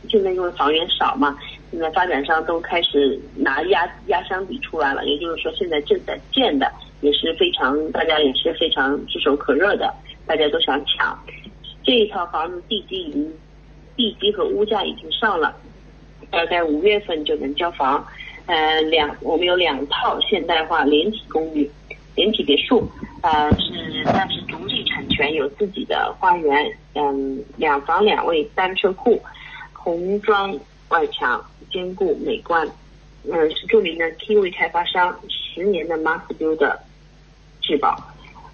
现在因为房源少嘛。现在发展商都开始拿压压箱底出来了，也就是说现在正在建的也是非常，大家也是非常炙手可热的，大家都想抢。这一套房子地基已经，地基和屋架已经上了，大概五月份就能交房。呃，两我们有两套现代化连体公寓，连体别墅，呃是但是独立产权，有自己的花园，嗯，两房两卫单车库，红砖外墙。坚固美观，嗯，是著名的 K 位开发商十年的 Master Builder 质保，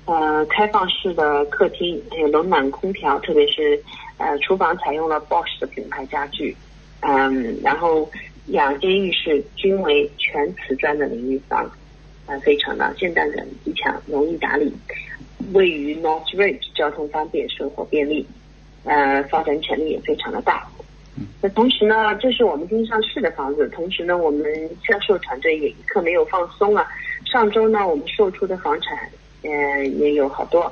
呃，开放式的客厅，还有冷暖空调，特别是呃厨房采用了 Bosch 的品牌家具，嗯，然后两间浴室均为全瓷砖的淋浴房，呃，非常的现代感极强，容易打理，位于 North Ridge，交通方便，生活便利，呃，发展潜力也非常的大。那同时呢，这是我们新上市的房子。同时呢，我们销售团队也一刻没有放松啊。上周呢，我们售出的房产，呃，也有好多。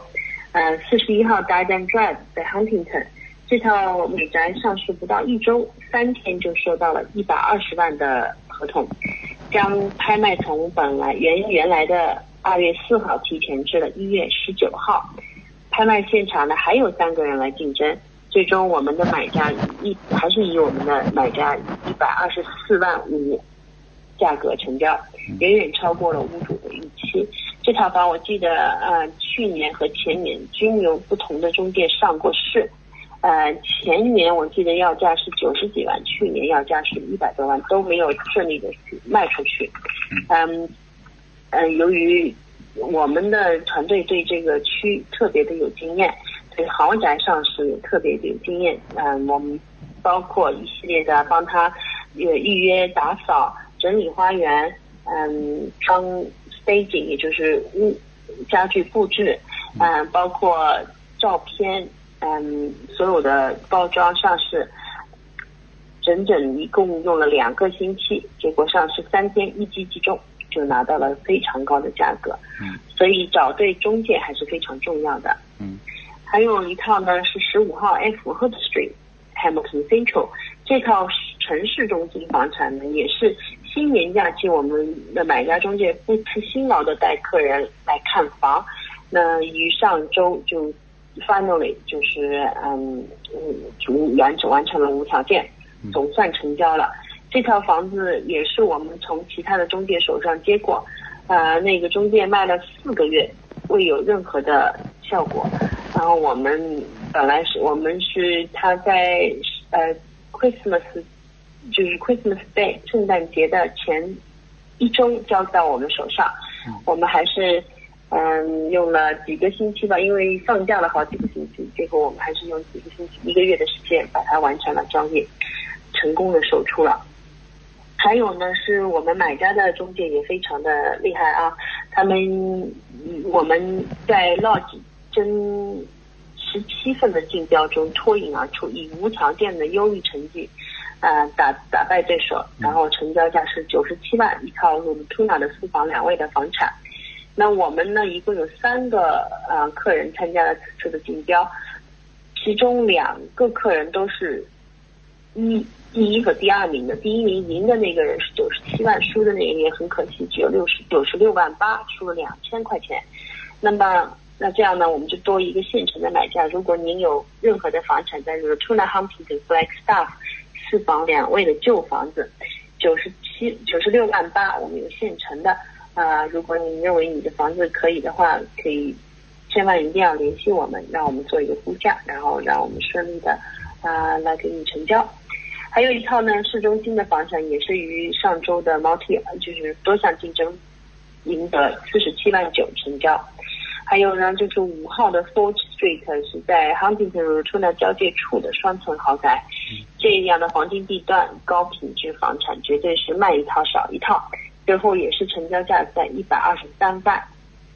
呃，四十一号 d a d a n Drive 在 Huntington，这套美宅上市不到一周，三天就收到了一百二十万的合同，将拍卖从本来原原来的二月四号提前至了一月十九号。拍卖现场呢，还有三个人来竞争。最终，我们的买家一还是以我们的买家一百二十四万五价格成交，远远超过了屋主的预期。这套房我记得，呃，去年和前年均有不同的中介上过市。呃，前年我记得要价是九十几万，去年要价是一百多万，都没有顺利的去卖出去。嗯，嗯，由于我们的团队对这个区特别的有经验。对豪宅上市也特别有经验，嗯，我们包括一系列的帮他预预约打扫、整理花园，嗯，装 staging 也就是屋家具布置，嗯，包括照片，嗯，所有的包装上市，整整一共用了两个星期，结果上市三天一击即中，就拿到了非常高的价格，嗯，所以找对中介还是非常重要的，嗯。还有一套呢，是十五号 F Hood Street Hamilton Central 这套城市中心房产呢，也是新年假期我们的买家中介不辞辛劳的带客人来看房。那于上周就 finally 就是嗯嗯完成完成了无条件，总算成交了。这套房子也是我们从其他的中介手上接过，呃，那个中介卖了四个月，未有任何的效果。然后我们本来是我们是他在呃 Christmas 就是 Christmas Day 圣诞节的前一周交到我们手上，我们还是嗯用了几个星期吧，因为放假了好几个星期，结果我们还是用几个星期一个月的时间把它完成了交易，成功的售出了。还有呢，是我们买家的中介也非常的厉害啊，他们我们在 Lodge。争十七份的竞标中脱颖而出，以无条件的优异成绩，呃打打败对手，然后成交价是九十七万，一套 Tuna 的四房两位的房产，那我们呢，一共有三个呃客人参加了此次的竞标，其中两个客人都是一第一和第二名的。第一名赢的那个人是九十七万，输的那个也很可惜，只有六十九十六万八，输了两千块钱。那么那这样呢，我们就多一个现成的买家。如果您有任何的房产在这个 Tuna Huntington Flagstaff 四房两卫的旧房子，九十七九十六万八，我们有现成的。啊，如果你认为你的房子可以的话，可以千万一定要联系我们，让我们做一个估价，然后让我们顺利的啊来给你成交。还有一套呢，市中心的房产也是于上周的 multi 就是多项竞争赢得四十七万九成交。还有呢，就是五号的 Fort Street 是在 Huntington 和 t u n a 交界处的双层豪宅，这样的黄金地段高品质房产绝对是卖一套少一套。最后也是成交价在一百二十三万，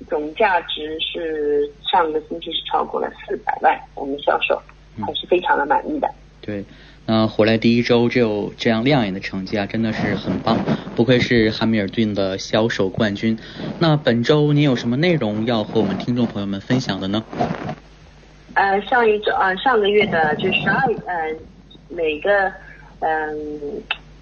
总价值是上个星期是超过了四百万，我们销售还是非常的满意的。对，那回来第一周就有这样亮眼的成绩啊，真的是很棒，不愧是汉密尔顿的销售冠军。那本周你有什么内容要和我们听众朋友们分享的呢？呃，上一周呃上个月的就十二呃每个嗯。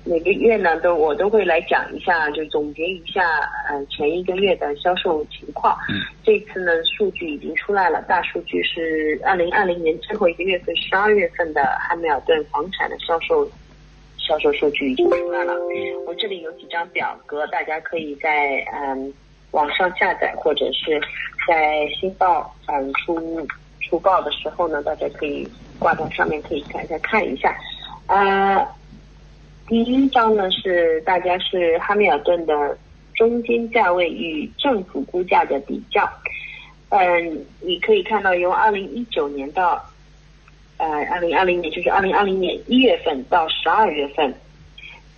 每个月呢，都我都会来讲一下，就总结一下，呃，前一个月的销售情况。嗯。这次呢，数据已经出来了，大数据是二零二零年最后一个月份，十二月份的汉密尔顿房产的销售销售数据已经出来了。我这里有几张表格，大家可以在嗯网上下载，或者是在新报嗯出出报的时候呢，大家可以挂到上面，可以看再看一下，啊。第一张呢是大家是哈密尔顿的中间价位与政府估价的比较，嗯，你可以看到由二零一九年到呃二零二零年，就是二零二零年一月份到十二月份，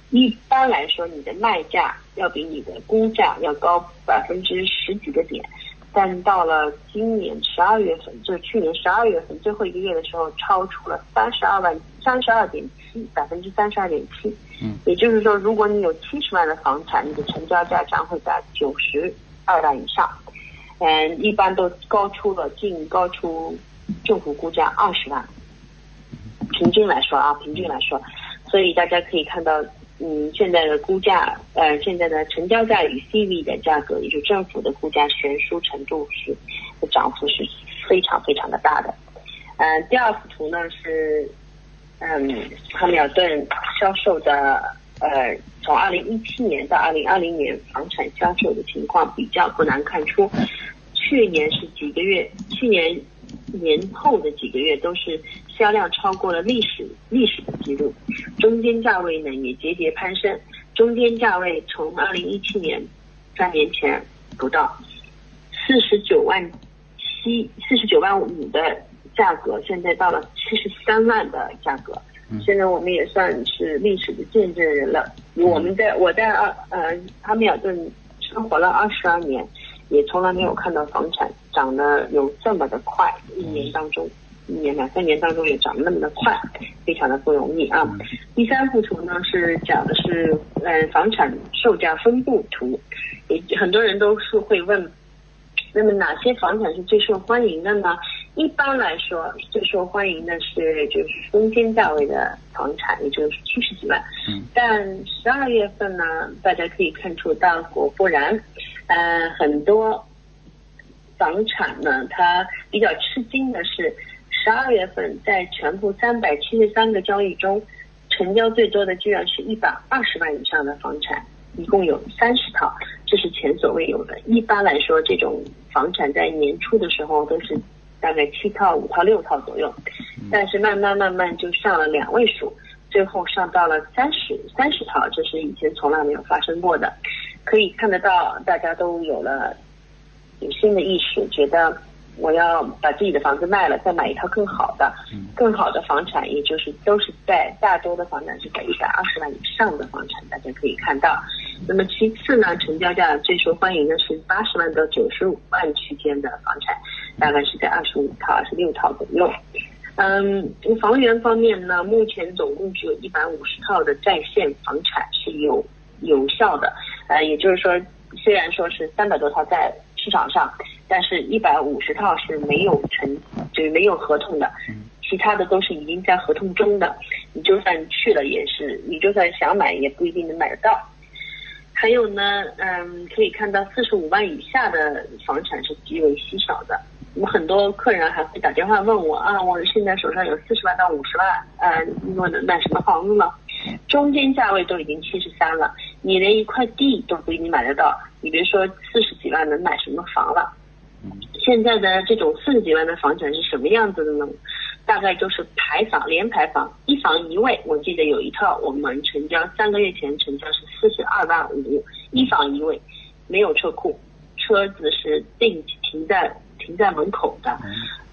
一般来说你的卖价要比你的估价要高百分之十几个点。但到了今年十二月份，就去年十二月份最后一个月的时候，超出了三十二万三十二点七百分之三十二点七。嗯，也就是说，如果你有七十万的房产，你的成交价将会在九十二万以上。嗯，一般都高出了近高出政府估价二十万。平均来说啊，平均来说，所以大家可以看到。嗯，现在的估价，呃，现在的成交价与 CV 的价格，也就政府的估价悬殊程度是涨幅是非常非常的大的。嗯，第二幅图呢是，嗯，汉密尔顿销售的，呃，从二零一七年到二零二零年房产销售的情况比较不难看出，去年是几个月，去年年后的几个月都是。销量超过了历史历史的记录，中间价位呢也节节攀升。中间价位从二零一七年三年前不到四十九万七四十九万五的价格，现在到了七十三万的价格。现在我们也算是历史的见证人了。我们在我在二呃哈密尔顿生活了二十二年，也从来没有看到房产涨得有这么的快，一年当中。一年两三年当中也涨得那么的快，非常的不容易啊。第三幅图呢是讲的是呃房产售价分布图，也很多人都是会问，那么哪些房产是最受欢迎的呢？一般来说最受欢迎的是就是中间价位的房产，也就是七十几万。嗯。但十二月份呢，大家可以看出大果不然，呃很多房产呢它比较吃惊的是。十二月份，在全部三百七十三个交易中，成交最多的居然是一百二十万以上的房产，一共有三十套，这是前所未有的。一般来说，这种房产在年初的时候都是大概七套、五套、六套左右，但是慢慢慢慢就上了两位数，最后上到了三十三十套，这是以前从来没有发生过的。可以看得到，大家都有了有新的意识，觉得。我要把自己的房子卖了，再买一套更好的，更好的房产，也就是都是在大多的房产是在一百二十万以上的房产，大家可以看到。那么其次呢，成交价最受欢迎的是八十万到九十五万区间的房产，大概是在二十五套、二十六套左右。嗯，房源方面呢，目前总共只有一百五十套的在线房产是有有效的，呃，也就是说，虽然说是三百多套在。市场上，但是一百五十套是没有成，就是没有合同的，其他的都是已经在合同中的。你就算去了，也是你就算想买，也不一定能买得到。还有呢，嗯，可以看到四十五万以下的房产是极为稀少的。我很多客人还会打电话问我啊，我现在手上有四十万到五十万，呃，我能买什么房子呢？中间价位都已经七十三了，你连一块地都不一定买得到，你别说四十几万能买什么房了。现在的这种四十几万的房产是什么样子的呢？大概就是排房连排房，一房一卫。我记得有一套我们成交三个月前成交是四十二万五，一房一卫，没有车库，车子是定停在停在门口的。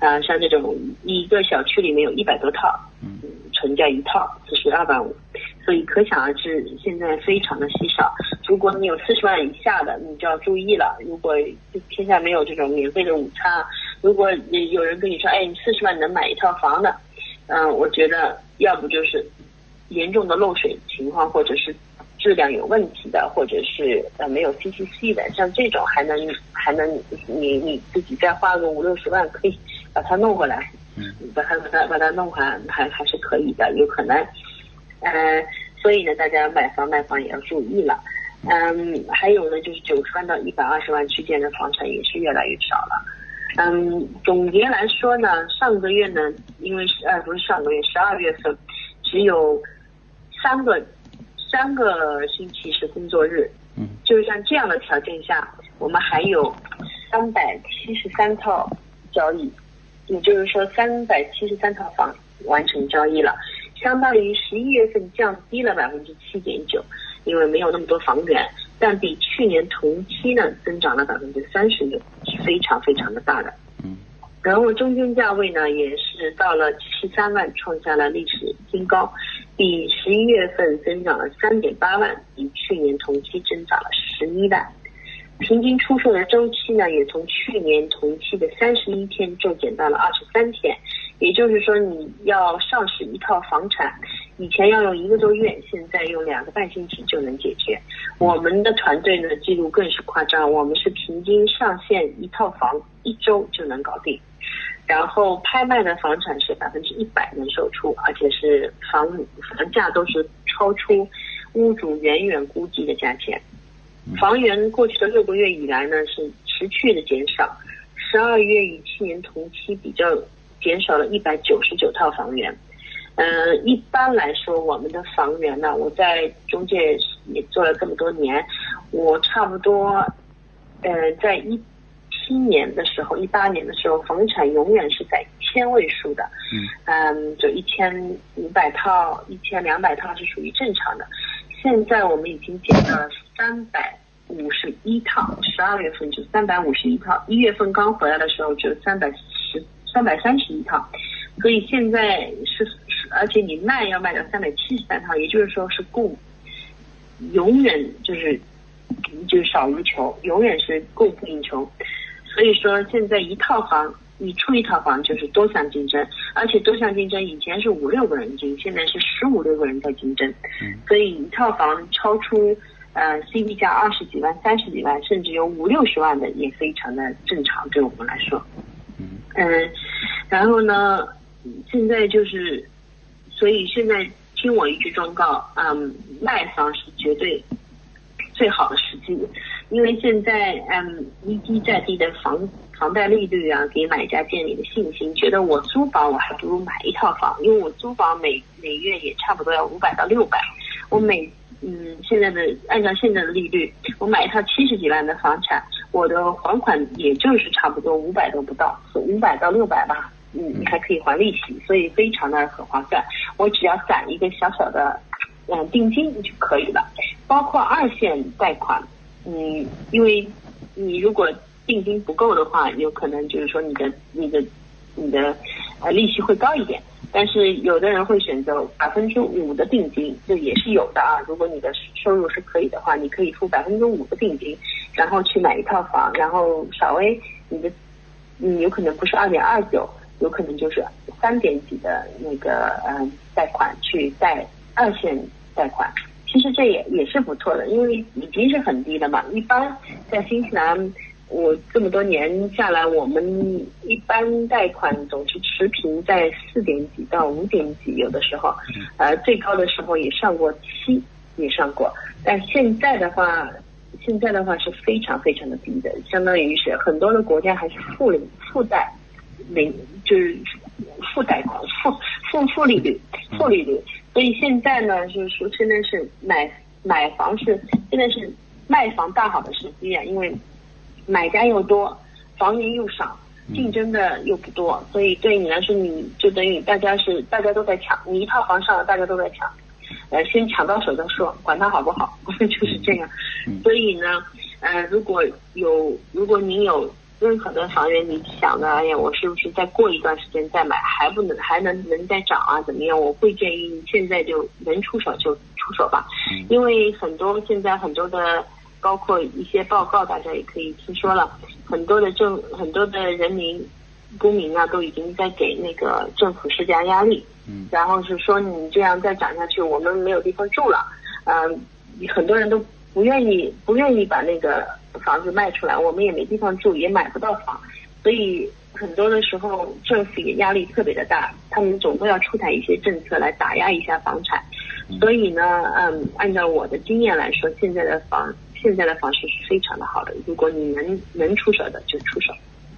啊，像这种一个小区里面有一百多套，嗯，成交一套就是二百五，所以可想而知现在非常的稀少。如果你有四十万以下的，你就要注意了。如果天下没有这种免费的午餐。如果有人跟你说，哎，你四十万能买一套房的，嗯，我觉得要不就是严重的漏水情况，或者是质量有问题的，或者是呃没有 CCC 的，像这种还能还能你你自己再花个五六十万可以把它弄过来，嗯，把它把它把它弄还还还是可以的，有可能，呃，所以呢，大家买房卖房也要注意了，嗯，还有呢，就是九十万到一百二十万区间的房产也是越来越少了。嗯，总结来说呢，上个月呢，因为是呃不是上个月，十二月份只有三个三个星期是工作日，嗯，就是像这样的条件下，我们还有三百七十三套交易，也就是说三百七十三套房完成交易了，相当于十一月份降低了百分之七点九，因为没有那么多房源。但比去年同期呢增长了百分之三十六，是非常非常的大的。嗯，然后中间价位呢也是到了七十三万，创下了历史新高，比十一月份增长了三点八万，比去年同期增长了十一万。平均出售的周期呢也从去年同期的三十一天骤减到了二十三天，也就是说你要上市一套房产。以前要用一个多月，现在用两个半星期就能解决。我们的团队呢记录更是夸张，我们是平均上线一套房一周就能搞定，然后拍卖的房产是百分之一百能售出，而且是房房价都是超出屋主远远估计的价钱。房源过去的六个月以来呢是持续的减少，十二月与去年同期比较减少了一百九十九套房源。嗯，一般来说，我们的房源呢，我在中介也做了这么多年，我差不多，呃，在一七年的时候，一八年的时候，房产永远是在千位数的，嗯，就一千五百套、一千两百套是属于正常的。现在我们已经减到了三百五十一套，十二月份就三百五十一套，一月份刚回来的时候就三百十三百三十一套，所以现在是。而且你卖要卖到三百七十三套，也就是说是供，永远就是就是少于求，永远是供不应求。所以说现在一套房你出一套房就是多项竞争，而且多项竞争以前是五六个人竞，现在是十五六个人在竞争。所以一套房超出呃 C B 价二十几万、三十几万，甚至有五六十万的也非常的正常，对我们来说。嗯，然后呢，现在就是。所以现在听我一句忠告，嗯，卖房是绝对最好的时机，因为现在嗯一低再低的房房贷利率啊，给买家建立了信心，觉得我租房我还不如买一套房，因为我租房每每月也差不多要五百到六百，我每嗯现在的按照现在的利率，我买一套七十几万的房产，我的还款也就是差不多五百都不到，五百到六百吧。嗯，还可以还利息，所以非常的很划算。我只要攒一个小小的嗯定金就可以了，包括二线贷款，嗯，因为你如果定金不够的话，有可能就是说你的你的你的呃利息会高一点。但是有的人会选择百分之五的定金，这也是有的啊。如果你的收入是可以的话，你可以付百分之五的定金，然后去买一套房，然后稍微你的嗯有可能不是二点二九。有可能就是三点几的那个嗯贷款去贷二线贷款，其实这也也是不错的，因为已经是很低的嘛。一般在新西兰我这么多年下来，我们一般贷款总是持平在四点几到五点几，有的时候，呃，最高的时候也上过七，也上过。但现在的话，现在的话是非常非常的低的，相当于是很多的国家还是负利负债，零就是负贷款、负负负利率、负利率。所以现在呢，就是说现在是买买房是现在是卖房大好的时机啊，因为。买家又多，房源又少，竞争的又不多，所以对你来说，你就等于大家是大家都在抢，你一套房上了，大家都在抢，呃，先抢到手再说，管它好不好，<laughs> 就是这样。所以呢，呃，如果有如果您有任何的房源，你想的，哎呀，我是不是再过一段时间再买，还不能还能能再涨啊？怎么样？我会建议你现在就能出手就出手吧，因为很多现在很多的。包括一些报告，大家也可以听说了，很多的政很多的人民公民啊，都已经在给那个政府施加压力，嗯，然后是说你这样再涨下去，我们没有地方住了，嗯，很多人都不愿意不愿意把那个房子卖出来，我们也没地方住，也买不到房，所以很多的时候政府也压力特别的大，他们总会要出台一些政策来打压一下房产，所以呢，嗯，按照我的经验来说，现在的房。现在的房市是非常的好的，如果你能能出手的就出手，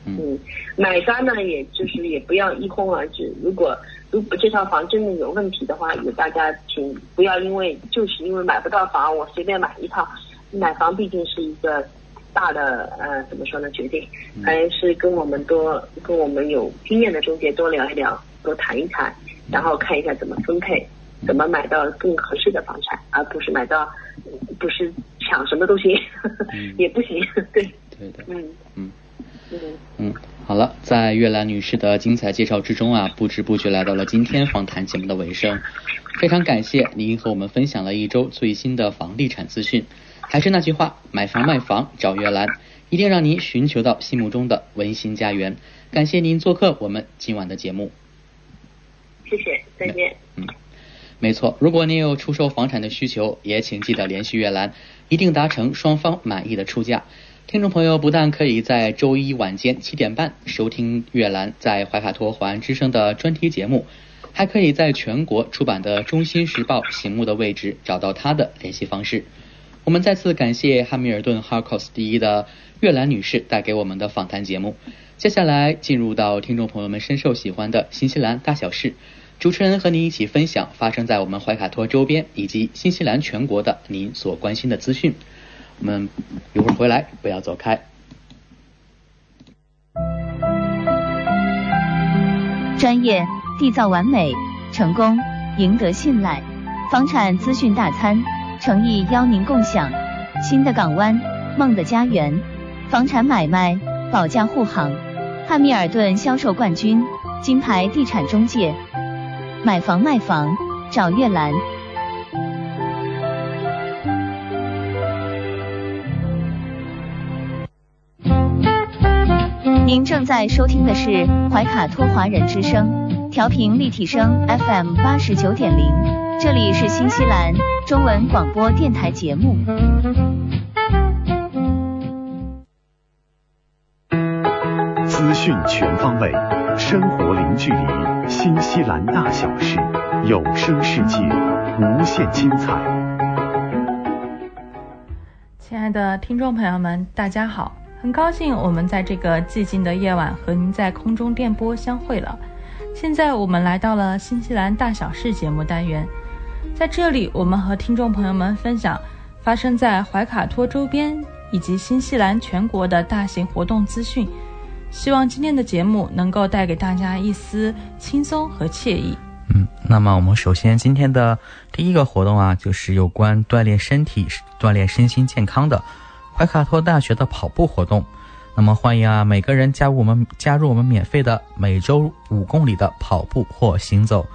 嗯，买家呢，也就是也不要一哄而至。如果如果这套房真的有问题的话，也大家请不要因为就是因为买不到房，我随便买一套。买房毕竟是一个大的呃怎么说呢决定，还是跟我们多跟我们有经验的中介多聊一聊，多谈一谈，然后看一下怎么分配，怎么买到更合适的房产，而不是买到不是。抢什么都行，<laughs> 也不行，对，对的，嗯嗯嗯嗯，好了，在月兰女士的精彩介绍之中啊，不知不觉来到了今天访谈节目的尾声，非常感谢您和我们分享了一周最新的房地产资讯。还是那句话，买房卖房找月兰，一定让您寻求到心目中的温馨家园。感谢您做客我们今晚的节目，谢谢，再见。嗯。没错，如果您有出售房产的需求，也请记得联系月兰，一定达成双方满意的出价。听众朋友不但可以在周一晚间七点半收听月兰在怀卡托华安之声的专题节目，还可以在全国出版的《中心时报》醒目的位置找到他的联系方式。我们再次感谢汉密尔顿 Harcos 第一的月兰女士带给我们的访谈节目。接下来进入到听众朋友们深受喜欢的新西兰大小事。主持人和您一起分享发生在我们怀卡托周边以及新西兰全国的您所关心的资讯。我们一会儿回来，不要走开。专业缔造完美，成功赢得信赖。房产资讯大餐，诚意邀您共享。新的港湾，梦的家园。房产买卖保驾护航，汉密尔顿销售冠军，金牌地产中介。买房卖房找月兰。您正在收听的是怀卡托华人之声，调频立体声 FM 八十九点零，这里是新西兰中文广播电台节目。资讯全方位，生活零距离。新西兰大小事，有声世界，无限精彩。亲爱的听众朋友们，大家好，很高兴我们在这个寂静的夜晚和您在空中电波相会了。现在我们来到了新西兰大小事节目单元，在这里我们和听众朋友们分享发生在怀卡托周边以及新西兰全国的大型活动资讯。希望今天的节目能够带给大家一丝轻松和惬意。嗯，那么我们首先今天的第一个活动啊，就是有关锻炼身体、锻炼身心健康的怀卡托大学的跑步活动。那么欢迎啊，每个人加入我们加入我们免费的每周五公里的跑步或行走。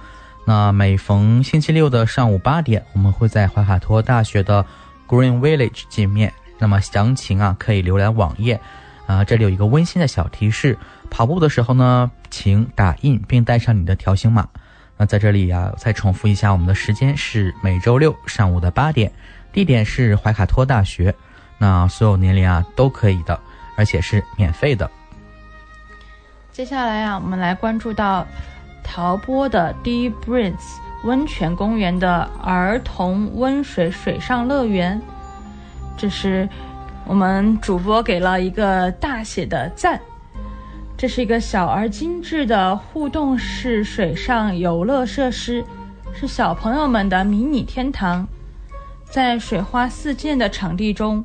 那每逢星期六的上午八点，我们会在怀卡托大学的 Green Village 见面。那么详情啊，可以浏览网页。啊，这里有一个温馨的小提示：跑步的时候呢，请打印并带上你的条形码。那在这里呀，再重复一下，我们的时间是每周六上午的八点，地点是怀卡托大学。那所有年龄啊都可以的。而且是免费的。接下来啊，我们来关注到陶波的 Deep Breeze 温泉公园的儿童温水水上乐园，这是我们主播给了一个大写的赞。这是一个小而精致的互动式水上游乐设施，是小朋友们的迷你天堂。在水花四溅的场地中，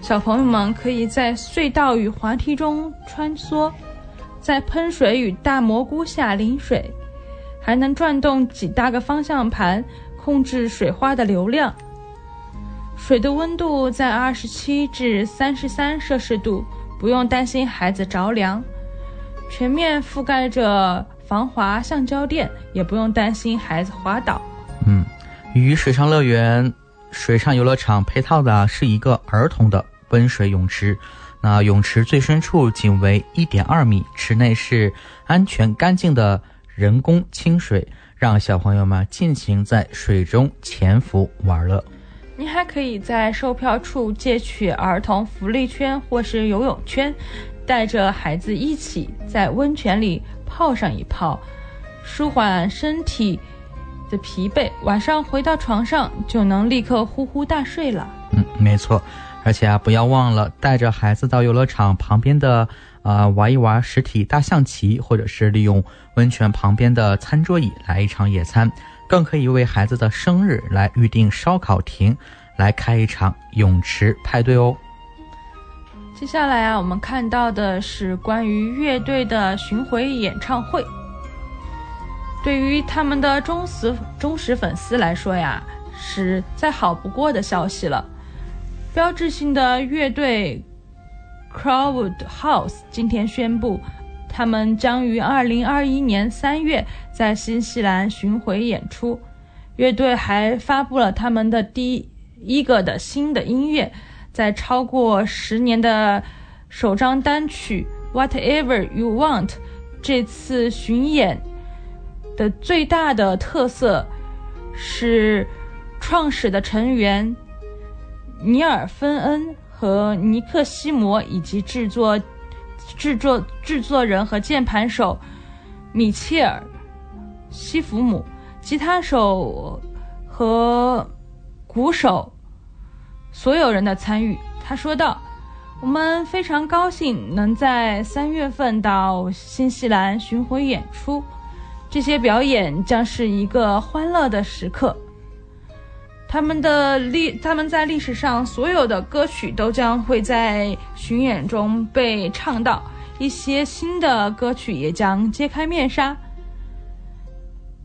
小朋友们可以在隧道与滑梯中穿梭。在喷水与大蘑菇下淋水，还能转动几大个方向盘控制水花的流量。水的温度在二十七至三十三摄氏度，不用担心孩子着凉。全面覆盖着防滑橡胶垫，也不用担心孩子滑倒。嗯，与水上乐园、水上游乐场配套的是一个儿童的温水泳池。那泳池最深处仅为一点二米，池内是安全干净的人工清水，让小朋友们尽情在水中潜伏玩乐。您还可以在售票处借取儿童福利圈或是游泳圈，带着孩子一起在温泉里泡上一泡，舒缓身体的疲惫。晚上回到床上就能立刻呼呼大睡了。嗯，没错。而且啊，不要忘了带着孩子到游乐场旁边的啊玩一玩实体大象棋，或者是利用温泉旁边的餐桌椅来一场野餐，更可以为孩子的生日来预定烧烤亭，来开一场泳池派对哦。接下来啊，我们看到的是关于乐队的巡回演唱会。对于他们的忠实忠实粉丝来说呀，是再好不过的消息了。标志性的乐队 Crowd House 今天宣布，他们将于二零二一年三月在新西兰巡回演出。乐队还发布了他们的第一个的新的音乐，在超过十年的首张单曲 Whatever You Want。这次巡演的最大的特色是创始的成员。尼尔芬恩和尼克西摩，以及制作、制作、制作人和键盘手米切尔西弗姆，吉他手和鼓手，所有人的参与。他说道：“我们非常高兴能在三月份到新西兰巡回演出，这些表演将是一个欢乐的时刻。”他们的历，他们在历史上所有的歌曲都将会在巡演中被唱到，一些新的歌曲也将揭开面纱。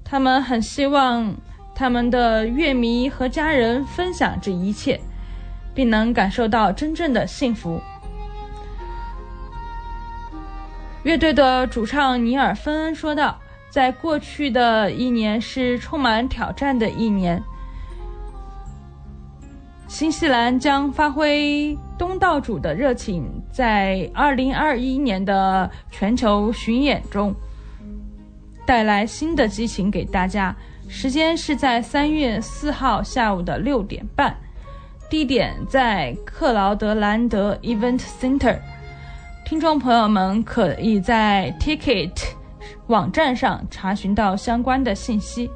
他们很希望他们的乐迷和家人分享这一切，并能感受到真正的幸福。乐队的主唱尼尔芬恩说道：“在过去的一年是充满挑战的一年。”新西兰将发挥东道主的热情，在二零二一年的全球巡演中带来新的激情给大家。时间是在三月四号下午的六点半，地点在克劳德兰德 Event Center。听众朋友们可以在 Ticket 网站上查询到相关的信息。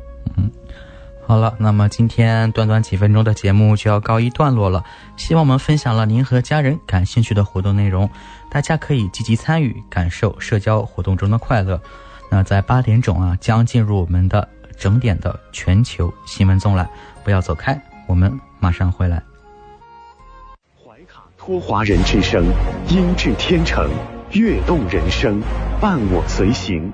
好了，那么今天短短几分钟的节目就要告一段落了。希望我们分享了您和家人感兴趣的活动内容，大家可以积极参与，感受社交活动中的快乐。那在八点钟啊，将进入我们的整点的全球新闻纵览，不要走开，我们马上回来。怀卡托华人之声，音质天成，悦动人生，伴我随行。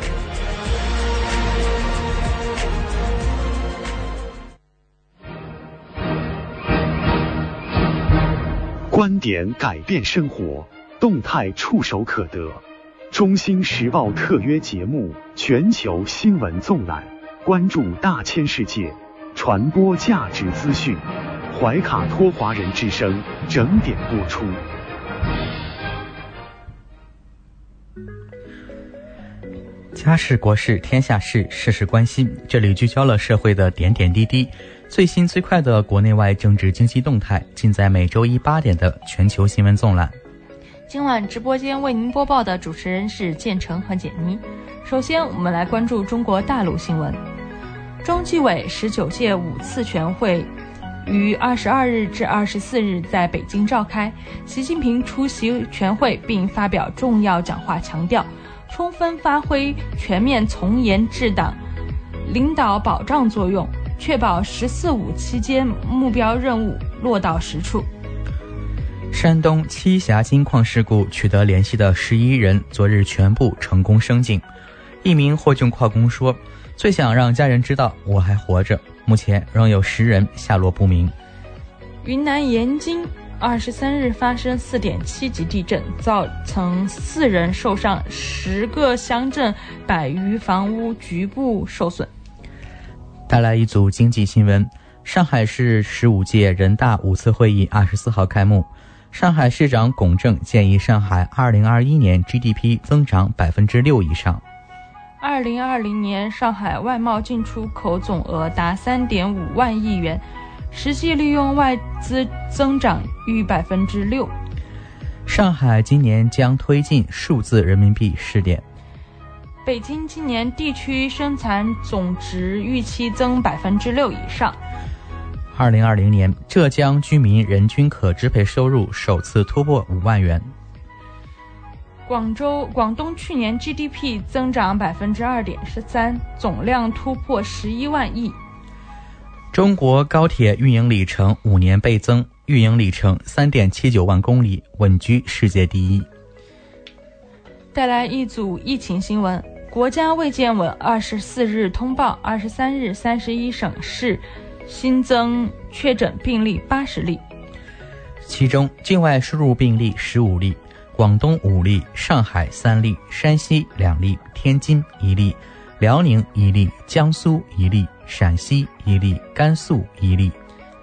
观点改变生活，动态触手可得。中新时报特约节目《全球新闻纵览》，关注大千世界，传播价值资讯。怀卡托华人之声整点播出。家事国事天下事，事事关心。这里聚焦了社会的点点滴滴，最新最快的国内外政治经济动态，尽在每周一八点的全球新闻纵览。今晚直播间为您播报的主持人是建成和简妮。首先，我们来关注中国大陆新闻。中纪委十九届五次全会。于二十二日至二十四日在北京召开，习近平出席全会并发表重要讲话，强调充分发挥全面从严治党领导保障作用，确保“十四五”期间目标任务落到实处。山东栖霞金矿事故取得联系的十一人昨日全部成功升井，一名获救矿工说：“最想让家人知道我还活着。”目前仍有十人下落不明。云南盐津二十三日发生四点七级地震，造成四人受伤，十个乡镇百余房屋局部受损。带来一组经济新闻：上海市十五届人大五次会议二十四号开幕，上海市长龚正建议上海二零二一年 GDP 增长百分之六以上。二零二零年，上海外贸进出口总额达三点五万亿元，实际利用外资增长逾百分之六。上海今年将推进数字人民币试点。北京今年地区生产总值预期增百分之六以上。二零二零年，浙江居民人均可支配收入首次突破五万元。广州、广东去年 GDP 增长百分之二点十三，总量突破十一万亿。中国高铁运营里程五年倍增，运营里程三点七九万公里，稳居世界第一。带来一组疫情新闻：国家卫健委二十四日通报，二十三日三十一省市新增确诊病例八十例，其中境外输入病例十五例。广东五例，上海三例，山西两例，天津一例，辽宁一例，江苏一例，陕西一例，甘肃一例。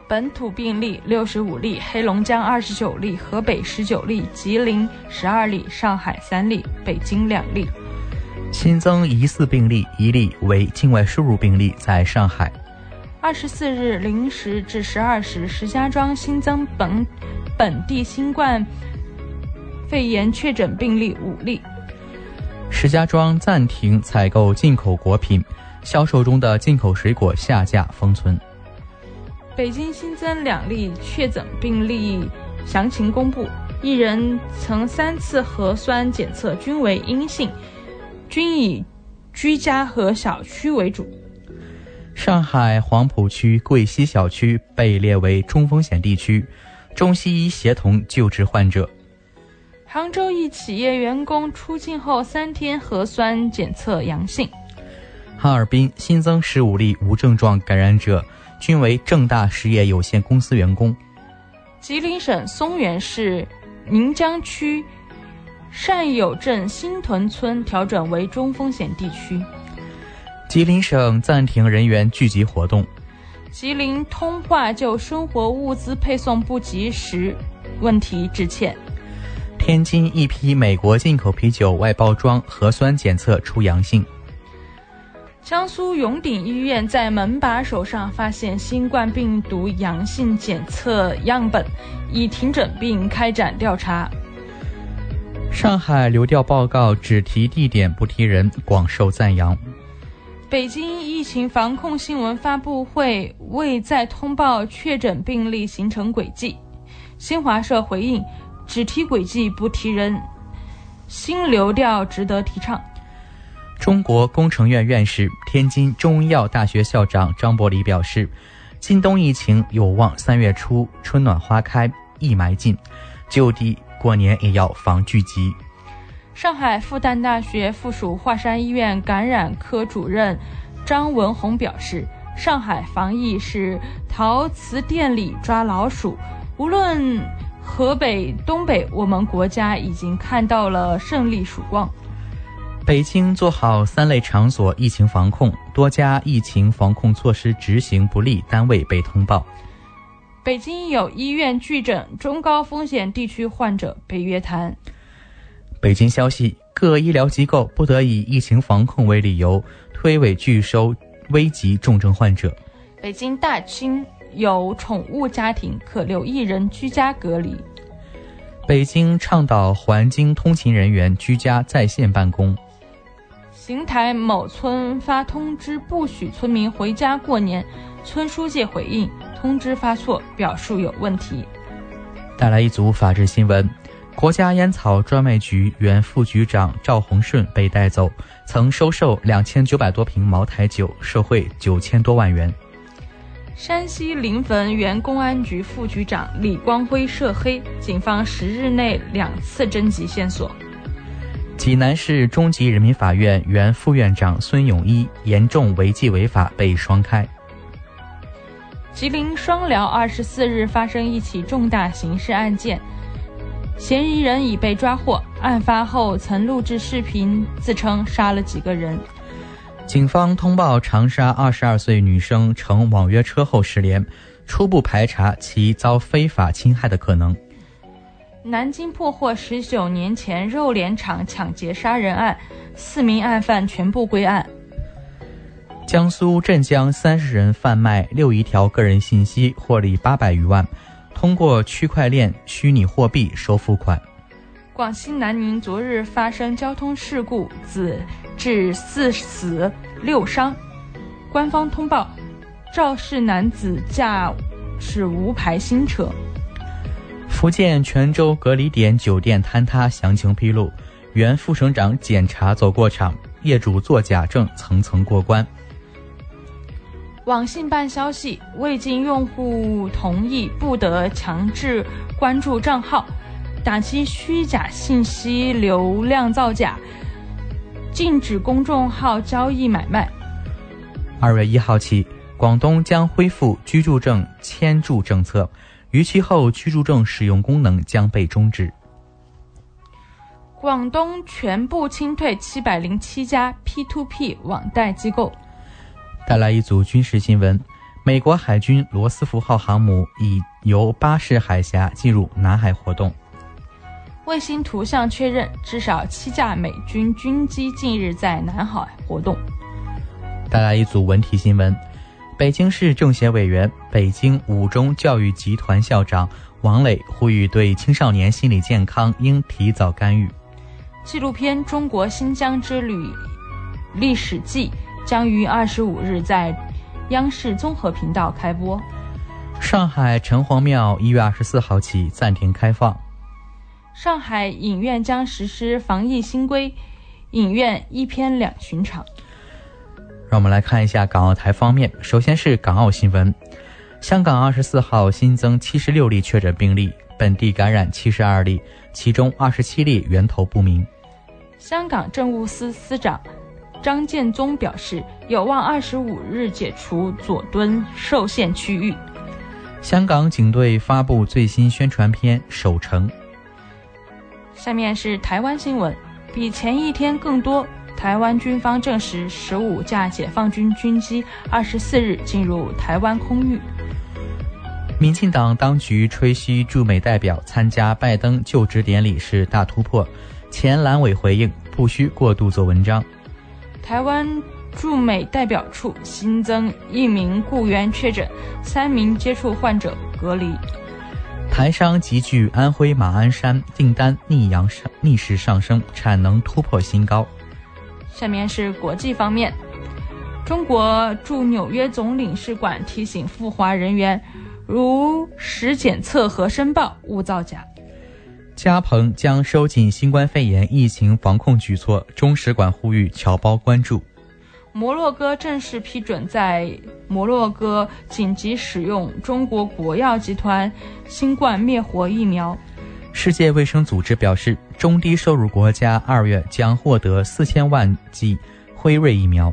本土病例六十五例，黑龙江二十九例，河北十九例，吉林十二例，上海三例，北京两例。新增疑似病例一例为境外输入病例，在上海。二十四日零时至十二时，石家庄新增本本地新冠。肺炎确诊病例五例。石家庄暂停采购进口果品，销售中的进口水果下架封存。北京新增两例确诊病例，详情公布。一人曾三次核酸检测均为阴性，均以居家和小区为主。上海黄浦区桂溪小区被列为中风险地区，中西医协同救治患者。杭州一企业员工出境后三天核酸检测阳性。哈尔滨新增十五例无症状感染者，均为正大实业有限公司员工。吉林省松原市宁江区善友镇新屯村调整为中风险地区。吉林省暂停人员聚集活动。吉林通化就生活物资配送不及时问题致歉。天津一批美国进口啤酒外包装核酸检测出阳性。江苏永鼎医院在门把手上发现新冠病毒阳性检测样本，已停诊并开展调查。上海流调报告只提地点不提人，广受赞扬。北京疫情防控新闻发布会未再通报确诊病例形成轨迹，新华社回应。只提轨迹不提人，新流调值得提倡。中国工程院院士、天津中医药大学校长张伯礼表示，今冬疫情有望三月初春暖花开，疫霾尽，就地过年也要防聚集。上海复旦大学附属华山医院感染科主任张文宏表示，上海防疫是陶瓷店里抓老鼠，无论。河北、东北，我们国家已经看到了胜利曙光。北京做好三类场所疫情防控，多家疫情防控措施执行不力单位被通报。北京有医院拒诊中高风险地区患者被约谈。北京消息，各医疗机构不得以疫情防控为理由推诿拒收危急重症患者。北京大清有宠物家庭可留一人居家隔离。北京倡导环京通勤人员居家在线办公。邢台某村发通知不许村民回家过年，村书记回应通知发错，表述有问题。带来一组法制新闻：国家烟草专卖局原副局长赵洪顺被带走，曾收受两千九百多瓶茅台酒，受贿九千多万元。山西临汾原公安局副局长李光辉涉黑，警方十日内两次征集线索。济南市中级人民法院原副院长孙永一严重违纪违法被双开。吉林双辽二十四日发生一起重大刑事案件，嫌疑人已被抓获，案发后曾录制视频，自称杀了几个人。警方通报长沙二十二岁女生乘网约车后失联，初步排查其遭非法侵害的可能。南京破获十九年前肉联厂抢劫杀人案，四名案犯全部归案。江苏镇江三十人贩卖六亿条个人信息，获利八百余万，通过区块链虚拟货币收付款。广西南宁昨日发生交通事故，子致四死六伤。官方通报，肇事男子驾驶无牌新车。福建泉州隔离点酒店坍塌，详情披露，原副省长检查走过场，业主作假证层层过关。网信办消息，未经用户同意，不得强制关注账号。打击虚假信息流量造假，禁止公众号交易买卖。二月一号起，广东将恢复居住证签注政策，逾期后居住证使用功能将被终止。广东全部清退七百零七家 P2P 网贷机构。带来一组军事新闻：美国海军罗斯福号航母已由巴士海峡进入南海活动。卫星图像确认，至少七架美军军机近日在南海活动。带来一组文体新闻：北京市政协委员、北京五中教育集团校长王磊呼吁，对青少年心理健康应提早干预。纪录片《中国新疆之旅历史记》将于二十五日在央视综合频道开播。上海城隍庙一月二十四号起暂停开放。上海影院将实施防疫新规，影院一片两巡场。让我们来看一下港澳台方面，首先是港澳新闻。香港二十四号新增七十六例确诊病例，本地感染七十二例，其中二十七例源头不明。香港政务司司长张建宗表示，有望二十五日解除佐敦受限区域。香港警队发布最新宣传片《守城》。下面是台湾新闻，比前一天更多。台湾军方证实，十五架解放军军机二十四日进入台湾空域。民进党当局吹嘘驻美代表参加拜登就职典礼是大突破，前蓝委回应不需过度做文章。台湾驻美代表处新增一名雇员确诊，三名接触患者隔离。台商集聚安徽马鞍山，订单逆阳上逆势上升，产能突破新高。下面是国际方面，中国驻纽约总领事馆提醒赴华人员，如实检测和申报，勿造假。加蓬将收紧新冠肺炎疫情防控举措，中使馆呼吁侨胞关注。摩洛哥正式批准在摩洛哥紧急使用中国国药集团新冠灭活疫苗。世界卫生组织表示，中低收入国家二月将获得四千万剂辉瑞疫苗。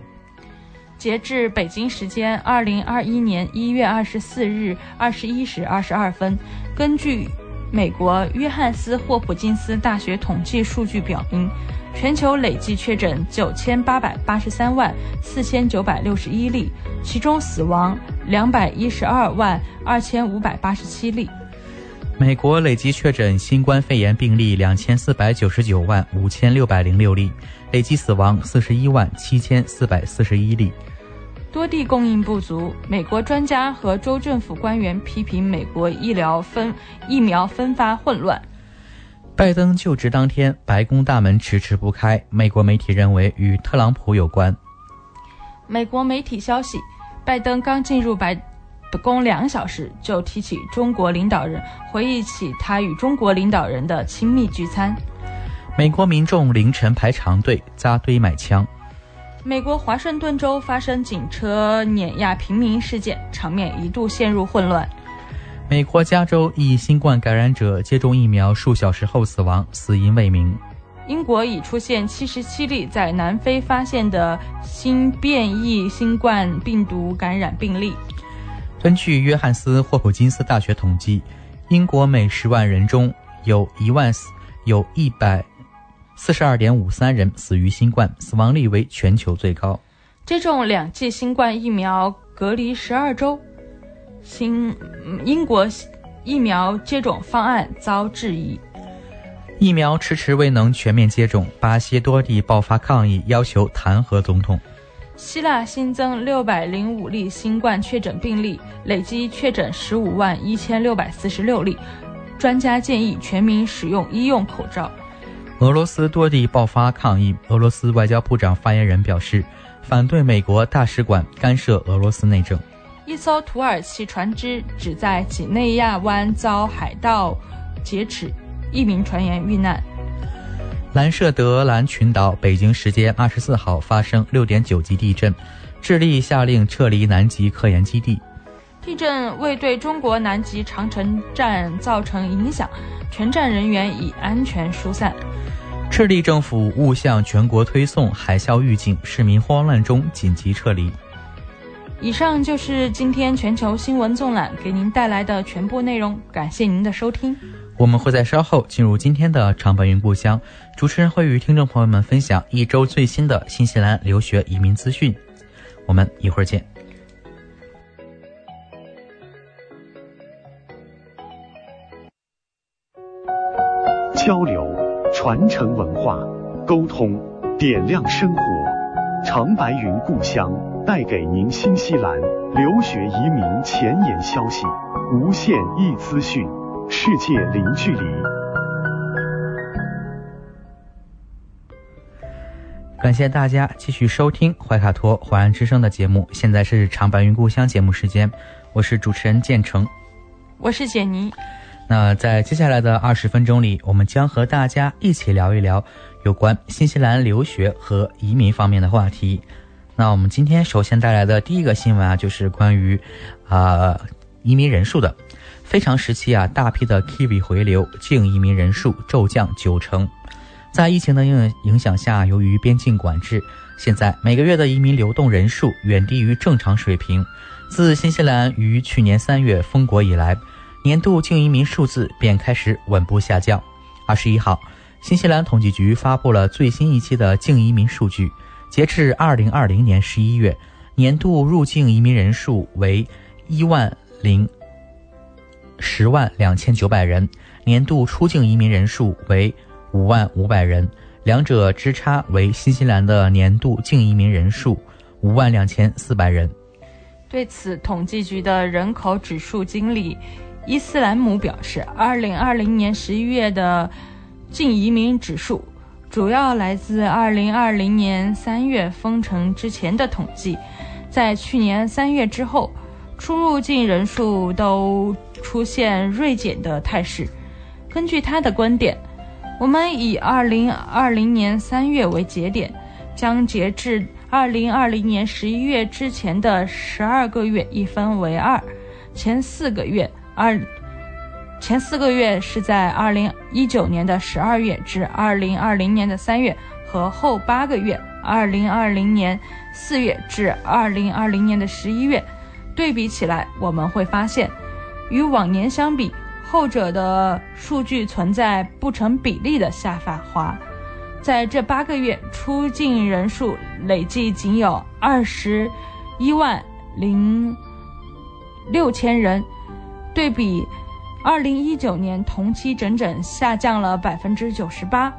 截至北京时间二零二一年一月二十四日二十一时二十二分，根据美国约翰斯霍普金斯大学统计数据表明，全球累计确诊九千八百八十三万四千九百六十一例，其中死亡两百一十二万二千五百八十七例。美国累计确诊新冠肺炎病例两千四百九十九万五千六百零六例，累计死亡四十一万七千四百四十一例。多地供应不足，美国专家和州政府官员批评美国医疗分疫苗分发混乱。拜登就职当天，白宫大门迟迟不开，美国媒体认为与特朗普有关。美国媒体消息，拜登刚进入白。宫两小时就提起中国领导人，回忆起他与中国领导人的亲密聚餐。美国民众凌晨排长队扎堆买枪。美国华盛顿州发生警车碾压平民事件，场面一度陷入混乱。美国加州一新冠感染者接种疫苗数小时后死亡，死因未明。英国已出现七十七例在南非发现的新变异新冠病毒感染病例。根据约翰斯霍普金斯大学统计，英国每十万人中有一万有一百四十二点五三人死于新冠，死亡率为全球最高。接种两剂新冠疫苗隔离十二周，新英国疫苗接种方案遭质疑，疫苗迟迟未能全面接种，巴西多地爆发抗议，要求弹劾总统。希腊新增六百零五例新冠确诊病例，累计确诊十五万一千六百四十六例。专家建议全民使用医用口罩。俄罗斯多地爆发抗议，俄罗斯外交部长发言人表示，反对美国大使馆干涉俄罗斯内政。一艘土耳其船只只在几内亚湾遭海盗劫持，一名船员遇难。兰舍德兰群岛，北京时间二十四号发生六点九级地震，智利下令撤离南极科研基地。地震未对中国南极长城站造成影响，全站人员已安全疏散。智利政府误向全国推送海啸预警，市民慌乱中紧急撤离。以上就是今天全球新闻纵览给您带来的全部内容，感谢您的收听。我们会在稍后进入今天的长白云故乡，主持人会与听众朋友们分享一周最新的新西兰留学移民资讯。我们一会儿见。交流、传承文化、沟通、点亮生活，长白云故乡带给您新西兰留学移民前沿消息、无限易资讯。世界零距离。感谢大家继续收听怀卡托淮安之声的节目。现在是长白云故乡节目时间，我是主持人建成，我是简妮。那在接下来的二十分钟里，我们将和大家一起聊一聊有关新西兰留学和移民方面的话题。那我们今天首先带来的第一个新闻啊，就是关于啊移民人数的。非常时期啊，大批的 Kiwi 回流，净移民人数骤降九成。在疫情的影影响下，由于边境管制，现在每个月的移民流动人数远低于正常水平。自新西兰于去年三月封国以来，年度净移民数字便开始稳步下降。二十一号，新西兰统计局发布了最新一期的净移民数据，截至二零二零年十一月，年度入境移民人数为一万零。十万两千九百人，年度出境移民人数为五万五百人，两者之差为新西兰的年度净移民人数五万两千四百人。对此，统计局的人口指数经理伊斯兰姆表示，二零二零年十一月的净移民指数主要来自二零二零年三月封城之前的统计，在去年三月之后，出入境人数都。出现锐减的态势。根据他的观点，我们以二零二零年三月为节点，将截至二零二零年十一月之前的十二个月一分为二，前四个月二前四个月是在二零一九年的十二月至二零二零年的三月，和后八个月二零二零年四月至二零二零年的十一月对比起来，我们会发现。与往年相比，后者的数据存在不成比例的下滑。在这八个月出境人数累计仅有二十一万零六千人，对比二零一九年同期整整下降了百分之九十八，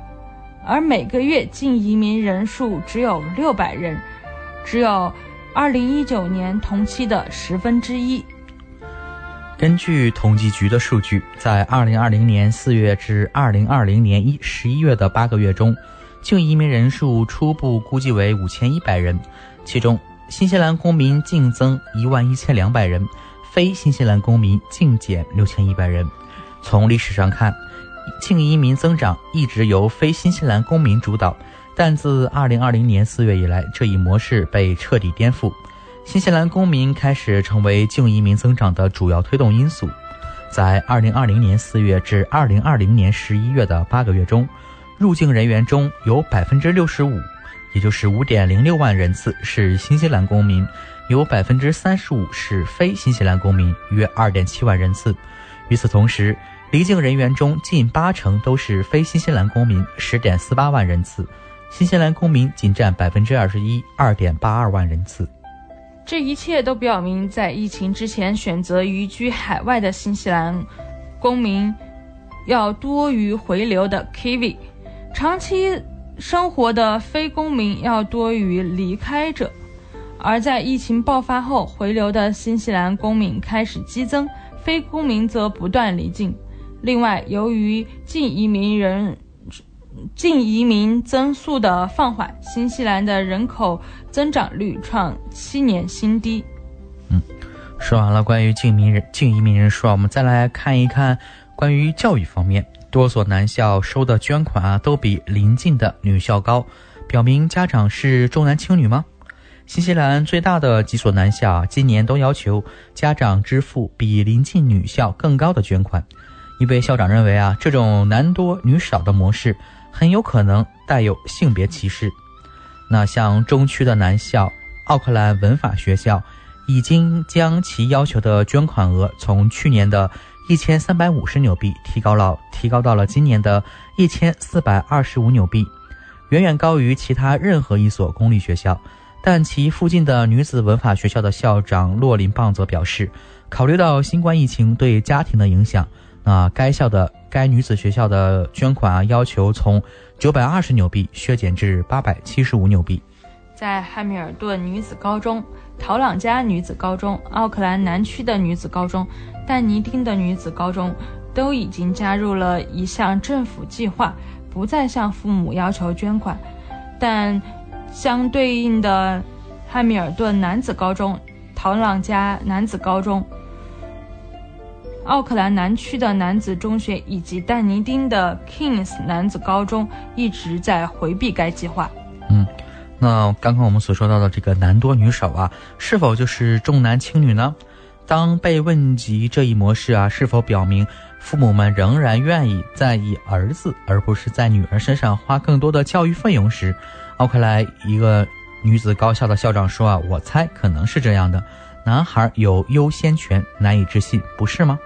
而每个月净移民人数只有六百人，只有二零一九年同期的十分之一。根据统计局的数据，在2020年4月至2020年1 11月的八个月中，净移民人数初步估计为5100人，其中新西兰公民净增11200人，非新西兰公民净减6100人。从历史上看，净移民增长一直由非新西兰公民主导，但自2020年4月以来，这一模式被彻底颠覆。新西兰公民开始成为净移民增长的主要推动因素。在2020年4月至2020年11月的八个月中，入境人员中有65%，也就是5.06万人次是新西兰公民，有35%是非新西兰公民，约2.7万人次。与此同时，离境人员中近八成都是非新西兰公民，10.48万人次，新西兰公民仅占 21%，2.82 万人次。这一切都表明，在疫情之前选择移居海外的新西兰公民要多于回流的 Kiwi，长期生活的非公民要多于离开者。而在疫情爆发后，回流的新西兰公民开始激增，非公民则不断离境。另外，由于净移民人净移民增速的放缓，新西兰的人口增长率创七年新低。嗯，说完了关于净民人净移民人数啊，我们再来看一看关于教育方面，多所男校收的捐款啊都比邻近的女校高，表明家长是重男轻女吗？新西兰最大的几所男校今年都要求家长支付比邻近女校更高的捐款。一位校长认为啊，这种男多女少的模式。很有可能带有性别歧视。那像中区的男校奥克兰文法学校，已经将其要求的捐款额从去年的一千三百五十纽币提高了，提高到了今年的一千四百二十五纽币，远远高于其他任何一所公立学校。但其附近的女子文法学校的校长洛林棒则表示，考虑到新冠疫情对家庭的影响。啊，该校的该女子学校的捐款啊，要求从九百二十纽币削减至八百七十五纽币。在汉密尔顿女子高中、陶朗加女子高中、奥克兰南区的女子高中、但尼丁的女子高中，都已经加入了一项政府计划，不再向父母要求捐款。但相对应的，汉密尔顿男子高中、陶朗加男子高中。奥克兰南区的男子中学以及但尼丁的 Kings 男子高中一直在回避该计划。嗯，那刚刚我们所说到的这个男多女少啊，是否就是重男轻女呢？当被问及这一模式啊，是否表明父母们仍然愿意在意儿子而不是在女儿身上花更多的教育费用时，奥克兰一个女子高校的校长说啊，我猜可能是这样的，男孩有优先权，难以置信，不是吗？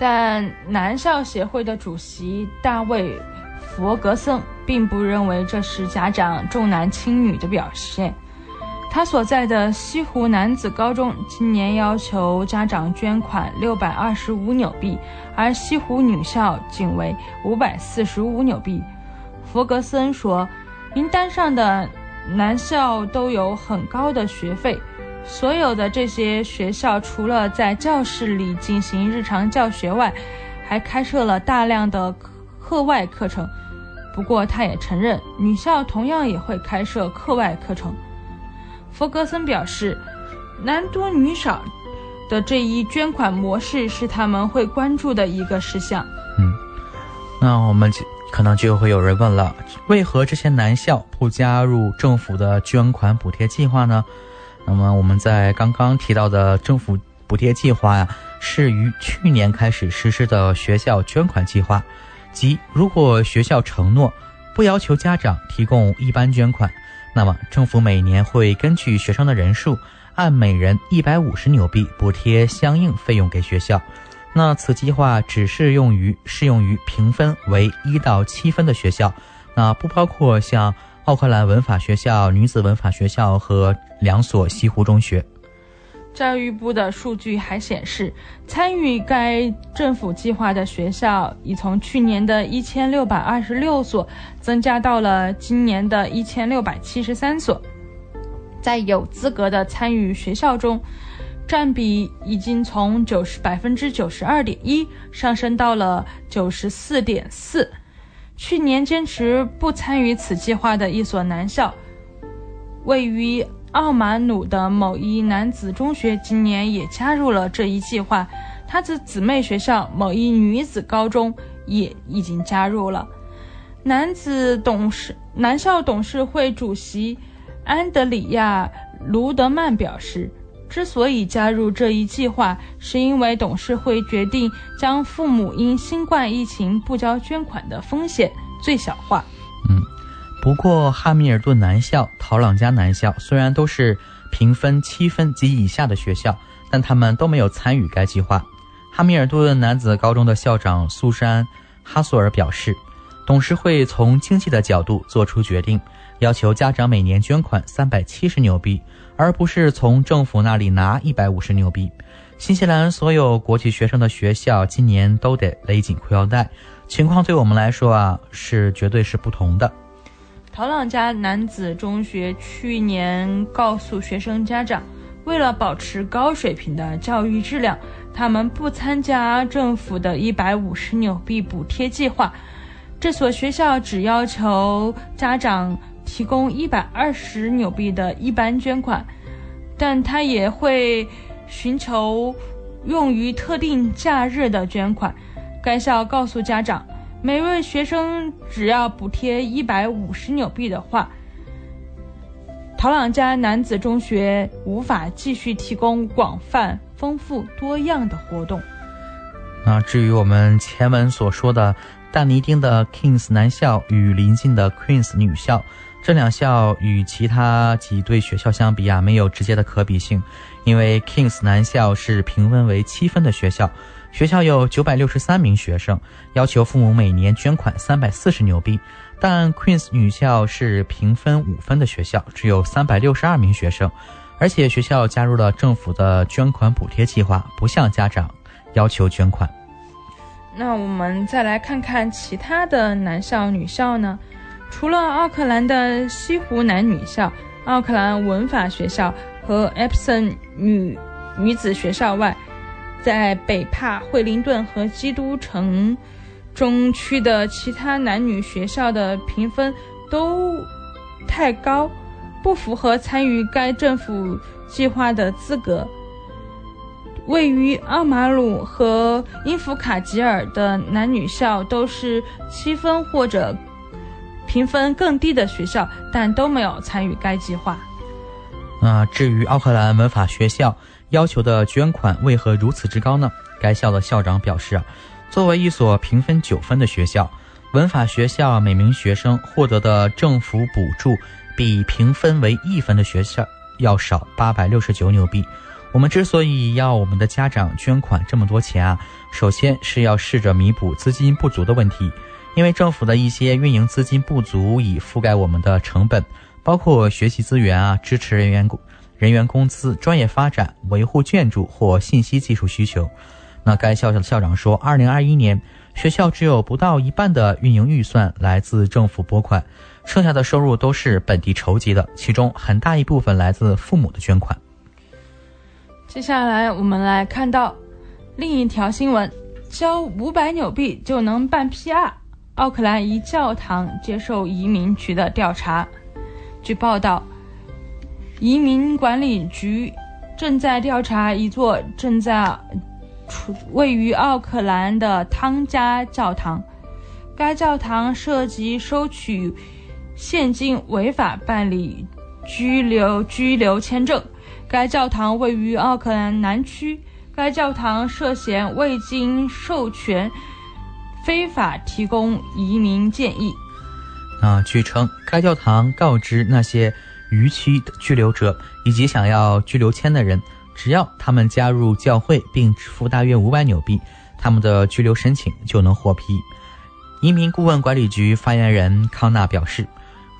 但男校协会的主席大卫·佛格森并不认为这是家长重男轻女的表现。他所在的西湖男子高中今年要求家长捐款六百二十五纽币，而西湖女校仅为五百四十五纽币。佛格森说：“名单上的男校都有很高的学费。”所有的这些学校除了在教室里进行日常教学外，还开设了大量的课外课程。不过，他也承认，女校同样也会开设课外课程。弗格森表示，男多女少的这一捐款模式是他们会关注的一个事项。嗯，那我们就可能就会有人问了：为何这些男校不加入政府的捐款补贴计划呢？那么我们在刚刚提到的政府补贴计划呀，是于去年开始实施的学校捐款计划，即如果学校承诺不要求家长提供一般捐款，那么政府每年会根据学生的人数，按每人一百五十纽币补贴相应费用给学校。那此计划只适用于适用于评分为一到七分的学校。那不包括像奥克兰文法学校、女子文法学校和两所西湖中学。教育部的数据还显示，参与该政府计划的学校已从去年的一千六百二十六所增加到了今年的一千六百七十三所。在有资格的参与学校中，占比已经从九十百分之九十二点一上升到了九十四点四。去年坚持不参与此计划的一所男校，位于。奥马努的某一男子中学今年也加入了这一计划，他的姊妹学校某一女子高中也已经加入了。男子董事男校董事会主席安德里亚·卢德曼表示，之所以加入这一计划，是因为董事会决定将父母因新冠疫情不交捐款的风险最小化。嗯。不过，汉密尔顿男校、陶朗加男校虽然都是评分七分及以下的学校，但他们都没有参与该计划。汉密尔顿男子高中的校长苏珊·哈索尔表示，董事会从经济的角度做出决定，要求家长每年捐款三百七十纽币，而不是从政府那里拿一百五十纽币。新西兰所有国际学生的学校今年都得勒紧裤腰带，情况对我们来说啊，是绝对是不同的。陶朗加男子中学去年告诉学生家长，为了保持高水平的教育质量，他们不参加政府的一百五十纽币补贴计划。这所学校只要求家长提供一百二十纽币的一般捐款，但他也会寻求用于特定假日的捐款。该校告诉家长。每位学生只要补贴一百五十纽币的话，陶朗加男子中学无法继续提供广泛、丰富、多样的活动。那至于我们前文所说的但尼丁的 Kings 男校与邻近的 Queens 女校，这两校与其他几对学校相比啊，没有直接的可比性，因为 Kings 男校是评分为七分的学校。学校有九百六十三名学生，要求父母每年捐款三百四十纽币。但 Queens 女校是评分五分的学校，只有三百六十二名学生，而且学校加入了政府的捐款补贴计划，不向家长要求捐款。那我们再来看看其他的男校、女校呢？除了奥克兰的西湖男女校、奥克兰文法学校和 Epson 女女子学校外，在北帕、惠灵顿和基督城中区的其他男女学校的评分都太高，不符合参与该政府计划的资格。位于奥马鲁和因弗卡吉尔的男女校都是七分或者评分更低的学校，但都没有参与该计划。那至于奥克兰文法学校。要求的捐款为何如此之高呢？该校的校长表示，作为一所评分九分的学校，文法学校每名学生获得的政府补助比评分为一分的学校要少八百六十九纽币。我们之所以要我们的家长捐款这么多钱啊，首先是要试着弥补资金不足的问题，因为政府的一些运营资金不足以覆盖我们的成本，包括学习资源啊，支持人员工。人员工资、专业发展、维护建筑或信息技术需求。那该校的校长说，二零二一年学校只有不到一半的运营预算来自政府拨款，剩下的收入都是本地筹集的，其中很大一部分来自父母的捐款。接下来我们来看到另一条新闻：交五百纽币就能办 PR。奥克兰一教堂接受移民局的调查。据报道。移民管理局正在调查一座正在处位于奥克兰的汤加教堂。该教堂涉及收取现金、违法办理居留居留签证。该教堂位于奥克兰南区。该教堂涉嫌未经授权非法提供移民建议。啊，据称，该教堂告知那些。逾期的居留者以及想要居留签的人，只要他们加入教会并支付大约五百纽币，他们的居留申请就能获批。移民顾问管理局发言人康纳表示，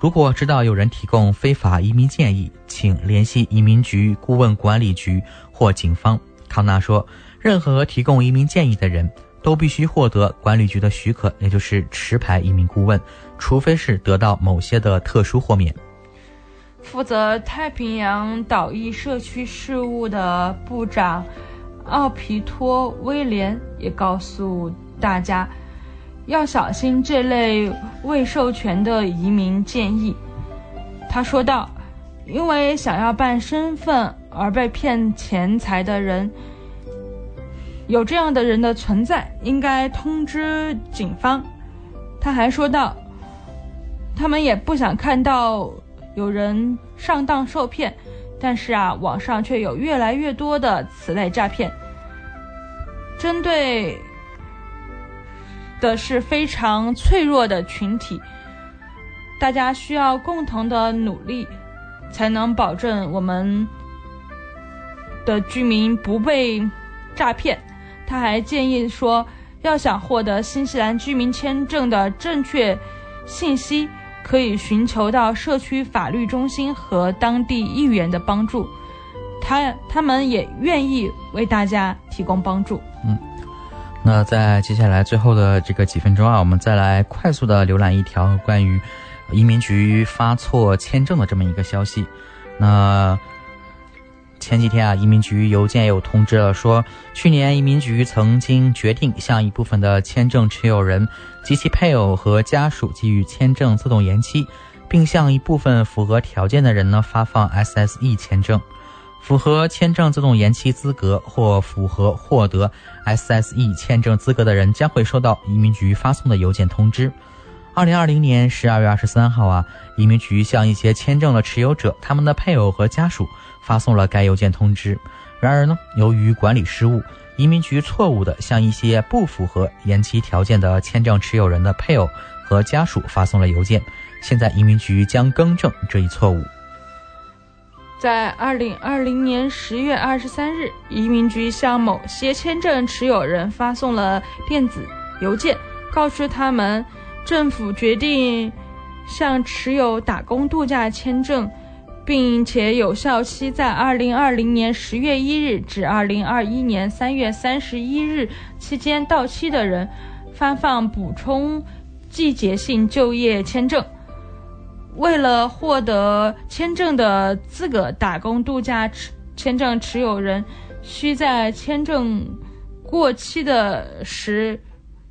如果知道有人提供非法移民建议，请联系移民局顾问管理局或警方。康纳说，任何提供移民建议的人都必须获得管理局的许可，也就是持牌移民顾问，除非是得到某些的特殊豁免。负责太平洋岛裔社区事务的部长奥皮托威廉也告诉大家。要小心这类未授权的移民建议，他说道：“因为想要办身份而被骗钱财的人，有这样的人的存在，应该通知警方。”他还说道：“他们也不想看到有人上当受骗，但是啊，网上却有越来越多的此类诈骗，针对。”的是非常脆弱的群体，大家需要共同的努力，才能保证我们的居民不被诈骗。他还建议说，要想获得新西兰居民签证的正确信息，可以寻求到社区法律中心和当地议员的帮助，他他们也愿意为大家提供帮助。那在接下来最后的这个几分钟啊，我们再来快速的浏览一条关于移民局发错签证的这么一个消息。那前几天啊，移民局邮件有通知了，说去年移民局曾经决定向一部分的签证持有人及其配偶和家属给予签证自动延期，并向一部分符合条件的人呢发放 SSE 签证。符合签证自动延期资格或符合获得 SSE 签证资格的人将会收到移民局发送的邮件通知。二零二零年十二月二十三号啊，移民局向一些签证的持有者、他们的配偶和家属发送了该邮件通知。然而呢，由于管理失误，移民局错误地向一些不符合延期条件的签证持有人的配偶和家属发送了邮件。现在移民局将更正这一错误。在二零二零年十月二十三日，移民局向某些签证持有人发送了电子邮件，告知他们政府决定向持有打工度假签证，并且有效期在二零二零年十月一日至二零二一年三月三十一日期间到期的人，发放补充季节性就业签证。为了获得签证的资格，打工度假持签证持有人需在签证过期的时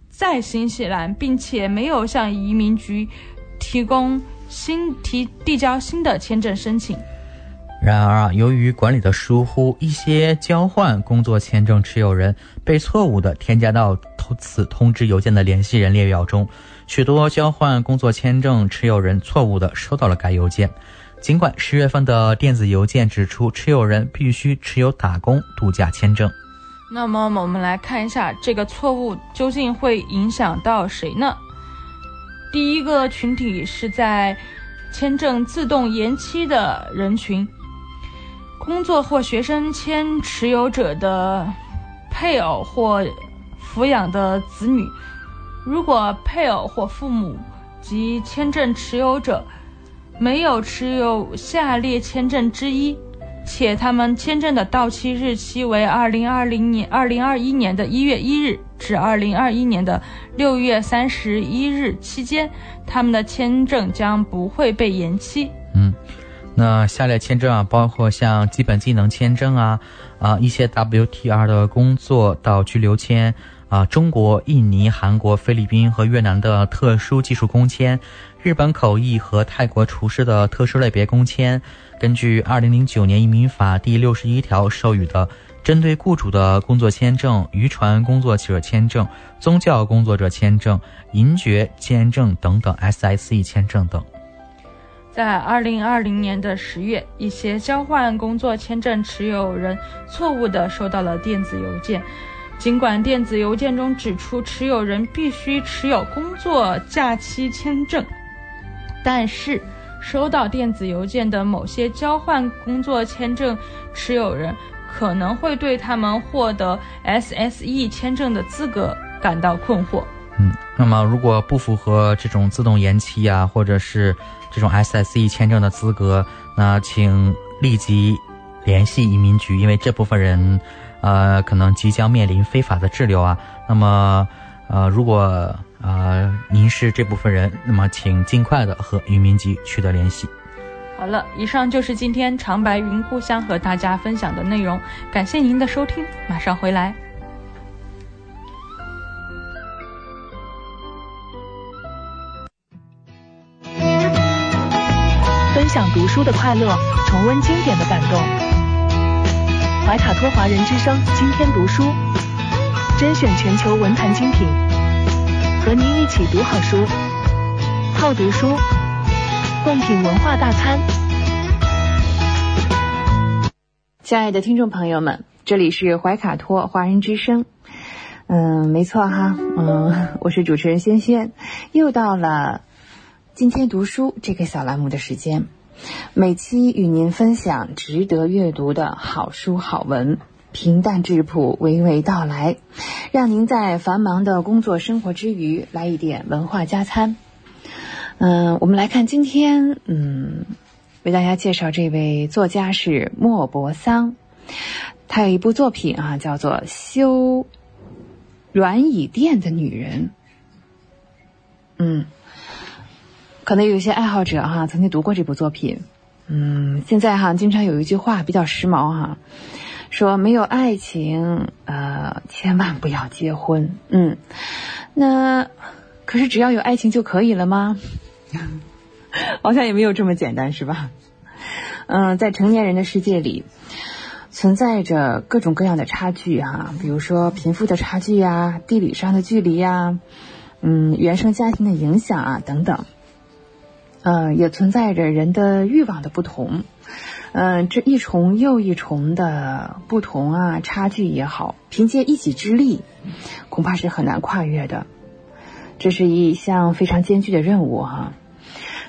在新西兰，并且没有向移民局提供新提递交新的签证申请。然而啊，由于管理的疏忽，一些交换工作签证持有人被错误的添加到此通知邮件的联系人列表中。许多交换工作签证持有人错误地收到了该邮件，尽管十月份的电子邮件指出持有人必须持有打工度假签证。那么我们来看一下这个错误究竟会影响到谁呢？第一个群体是在签证自动延期的人群，工作或学生签持有者的配偶或抚养的子女。如果配偶或父母及签证持有者没有持有下列签证之一，且他们签证的到期日期为二零二零年二零二一年的一月一日至二零二一年的六月三十一日期间，他们的签证将不会被延期。嗯，那下列签证啊，包括像基本技能签证啊，啊一些 WTR 的工作到居留签。啊，中国、印尼、韩国、菲律宾和越南的特殊技术工签，日本口译和泰国厨师的特殊类别工签，根据二零零九年移民法第六十一条授予的针对雇主的工作签证、渔船工作者签证、宗教工作者签证、银爵签证等等 SSE 签证等。在二零二零年的十月，一些交换工作签证持有人错误地收到了电子邮件。尽管电子邮件中指出持有人必须持有工作假期签证，但是收到电子邮件的某些交换工作签证持有人可能会对他们获得 SSE 签证的资格感到困惑。嗯，那么如果不符合这种自动延期啊，或者是这种 SSE 签证的资格，那请立即联系移民局，因为这部分人，呃，可能即将面临非法的滞留啊。那么，呃，如果呃您是这部分人，那么请尽快的和移民局取得联系。好了，以上就是今天长白云故乡和大家分享的内容，感谢您的收听，马上回来。分享读书的快乐，重温经典的感动。怀卡托华人之声今天读书，甄选全球文坛精品，和您一起读好书，好读书，共品文化大餐。亲爱的听众朋友们，这里是怀卡托华人之声。嗯，没错哈，嗯，<laughs> 我是主持人轩轩，又到了今天读书这个小栏目的时间。每期与您分享值得阅读的好书好文，平淡质朴，娓娓道来，让您在繁忙的工作生活之余来一点文化加餐。嗯，我们来看今天，嗯，为大家介绍这位作家是莫泊桑，他有一部作品啊，叫做《修软椅垫的女人》。嗯。可能有一些爱好者哈曾经读过这部作品，嗯，现在哈经常有一句话比较时髦哈，说没有爱情，呃，千万不要结婚，嗯，那可是只要有爱情就可以了吗？<laughs> 好像也没有这么简单是吧？嗯，在成年人的世界里，存在着各种各样的差距哈，比如说贫富的差距呀，地理上的距离呀，嗯，原生家庭的影响啊等等。呃，也存在着人的欲望的不同，嗯，这一重又一重的不同啊，差距也好，凭借一己之力，恐怕是很难跨越的。这是一项非常艰巨的任务哈。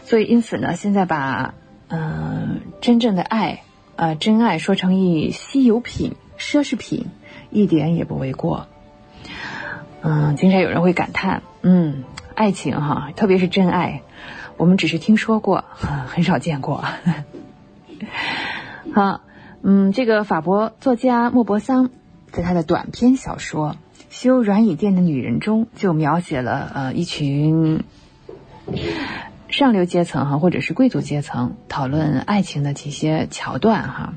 所以，因此呢，现在把嗯真正的爱，呃真爱说成一稀有品、奢侈品，一点也不为过。嗯，经常有人会感叹，嗯，爱情哈，特别是真爱。我们只是听说过，很少见过。<laughs> 好，嗯，这个法国作家莫泊桑在他的短篇小说《修软椅垫的女人》中，就描写了呃一群上流阶层哈，或者是贵族阶层讨论爱情的这些桥段哈。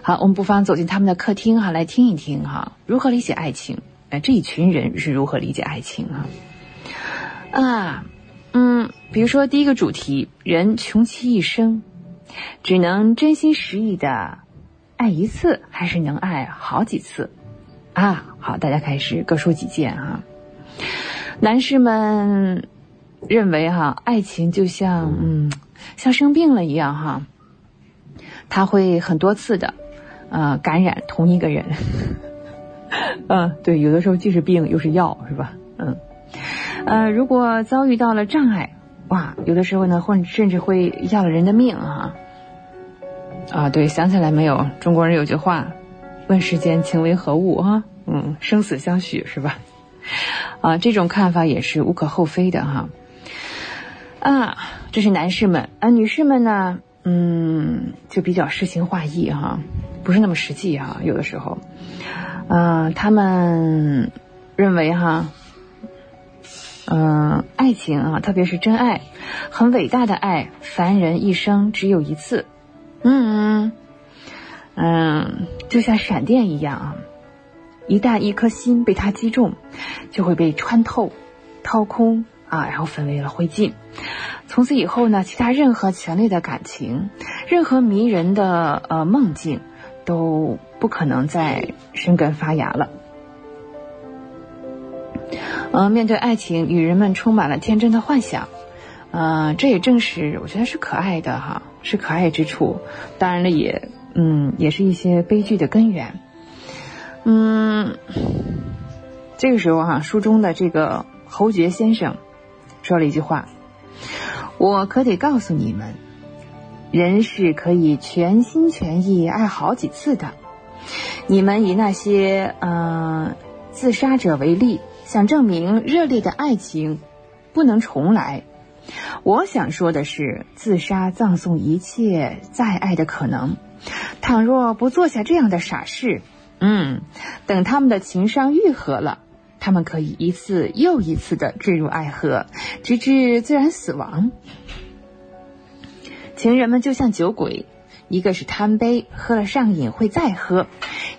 好，我们不妨走进他们的客厅哈，来听一听哈，如何理解爱情？哎，这一群人是如何理解爱情啊？啊。嗯，比如说第一个主题，人穷其一生，只能真心实意的爱一次，还是能爱好几次？啊，好，大家开始各抒己见哈。男士们认为哈，爱情就像嗯，像生病了一样哈，他会很多次的呃感染同一个人。<laughs> 嗯，对，有的时候既是病又是药，是吧？嗯。呃，如果遭遇到了障碍，哇，有的时候呢，或甚至会要了人的命啊！啊，对，想起来没有？中国人有句话，问世间情为何物？哈，嗯，生死相许是吧？啊，这种看法也是无可厚非的哈。啊，这是男士们啊，女士们呢，嗯，就比较诗情画意哈，不是那么实际哈，有的时候，啊，他们认为哈。嗯，爱情啊，特别是真爱，很伟大的爱，凡人一生只有一次。嗯嗯，就像闪电一样啊，一旦一颗心被它击中，就会被穿透、掏空啊，然后分为了灰烬。从此以后呢，其他任何强烈的感情，任何迷人的呃梦境，都不可能再生根发芽了。嗯，面对爱情，女人们充满了天真的幻想，嗯，这也正是我觉得是可爱的哈，是可爱之处。当然了，也嗯，也是一些悲剧的根源。嗯，这个时候哈，书中的这个侯爵先生说了一句话：“我可得告诉你们，人是可以全心全意爱好几次的。你们以那些嗯自杀者为例。”想证明热烈的爱情不能重来。我想说的是，自杀葬送一切再爱的可能。倘若不做下这样的傻事，嗯，等他们的情伤愈合了，他们可以一次又一次的坠入爱河，直至自然死亡。情人们就像酒鬼，一个是贪杯，喝了上瘾会再喝；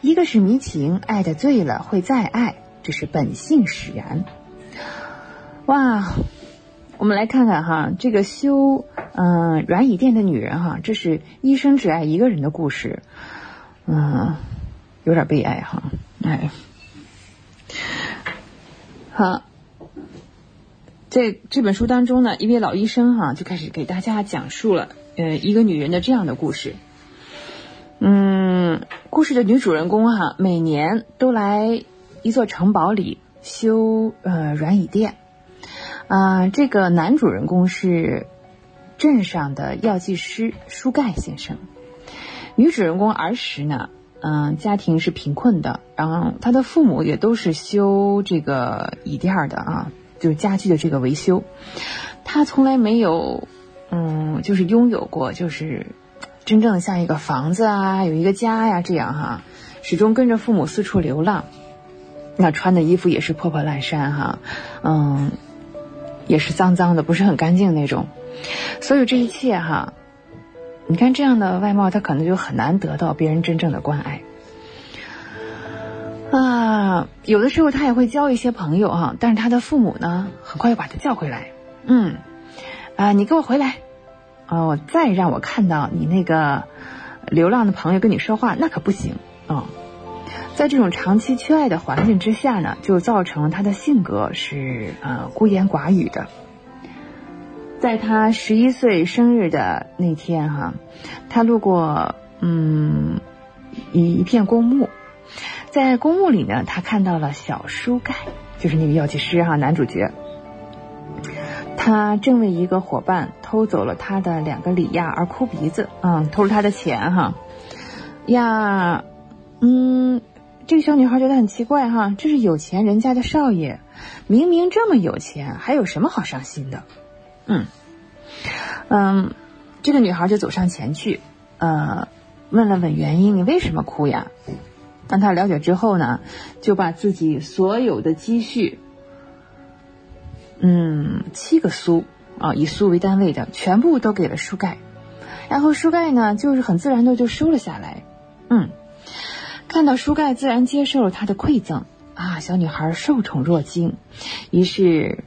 一个是迷情，爱的醉了会再爱，这是本性使然。哇！我们来看看哈，这个修嗯软椅垫的女人哈，这是一生只爱一个人的故事，嗯，有点悲哀哈，哎，好，在这本书当中呢，一位老医生哈就开始给大家讲述了呃一个女人的这样的故事，嗯，故事的女主人公哈每年都来一座城堡里修呃软椅垫。啊，这个男主人公是镇上的药剂师舒盖先生。女主人公儿时呢，嗯，家庭是贫困的，然后她的父母也都是修这个椅垫的啊，就是家具的这个维修。他从来没有，嗯，就是拥有过，就是真正的像一个房子啊，有一个家呀这样哈，始终跟着父母四处流浪。那穿的衣服也是破破烂衫哈，嗯。也是脏脏的，不是很干净那种，所有这一切哈，你看这样的外貌，他可能就很难得到别人真正的关爱啊。有的时候他也会交一些朋友哈，但是他的父母呢，很快又把他叫回来，嗯，啊，你给我回来，哦，再让我看到你那个流浪的朋友跟你说话，那可不行啊。在这种长期缺爱的环境之下呢，就造成了他的性格是呃孤言寡语的。在他十一岁生日的那天哈，他路过嗯一一片公墓，在公墓里呢，他看到了小书盖，就是那个药剂师哈男主角。他正为一个伙伴偷走了他的两个里亚而哭鼻子，嗯，偷了他的钱哈呀，嗯。这个小女孩觉得很奇怪哈，这是有钱人家的少爷，明明这么有钱，还有什么好伤心的？嗯嗯，这个女孩就走上前去，呃，问了问原因，你为什么哭呀？当她了解之后呢，就把自己所有的积蓄，嗯，七个苏啊，以苏为单位的，全部都给了书盖，然后书盖呢，就是很自然的就收了下来，嗯。看到书盖，自然接受了他的馈赠啊！小女孩受宠若惊，于是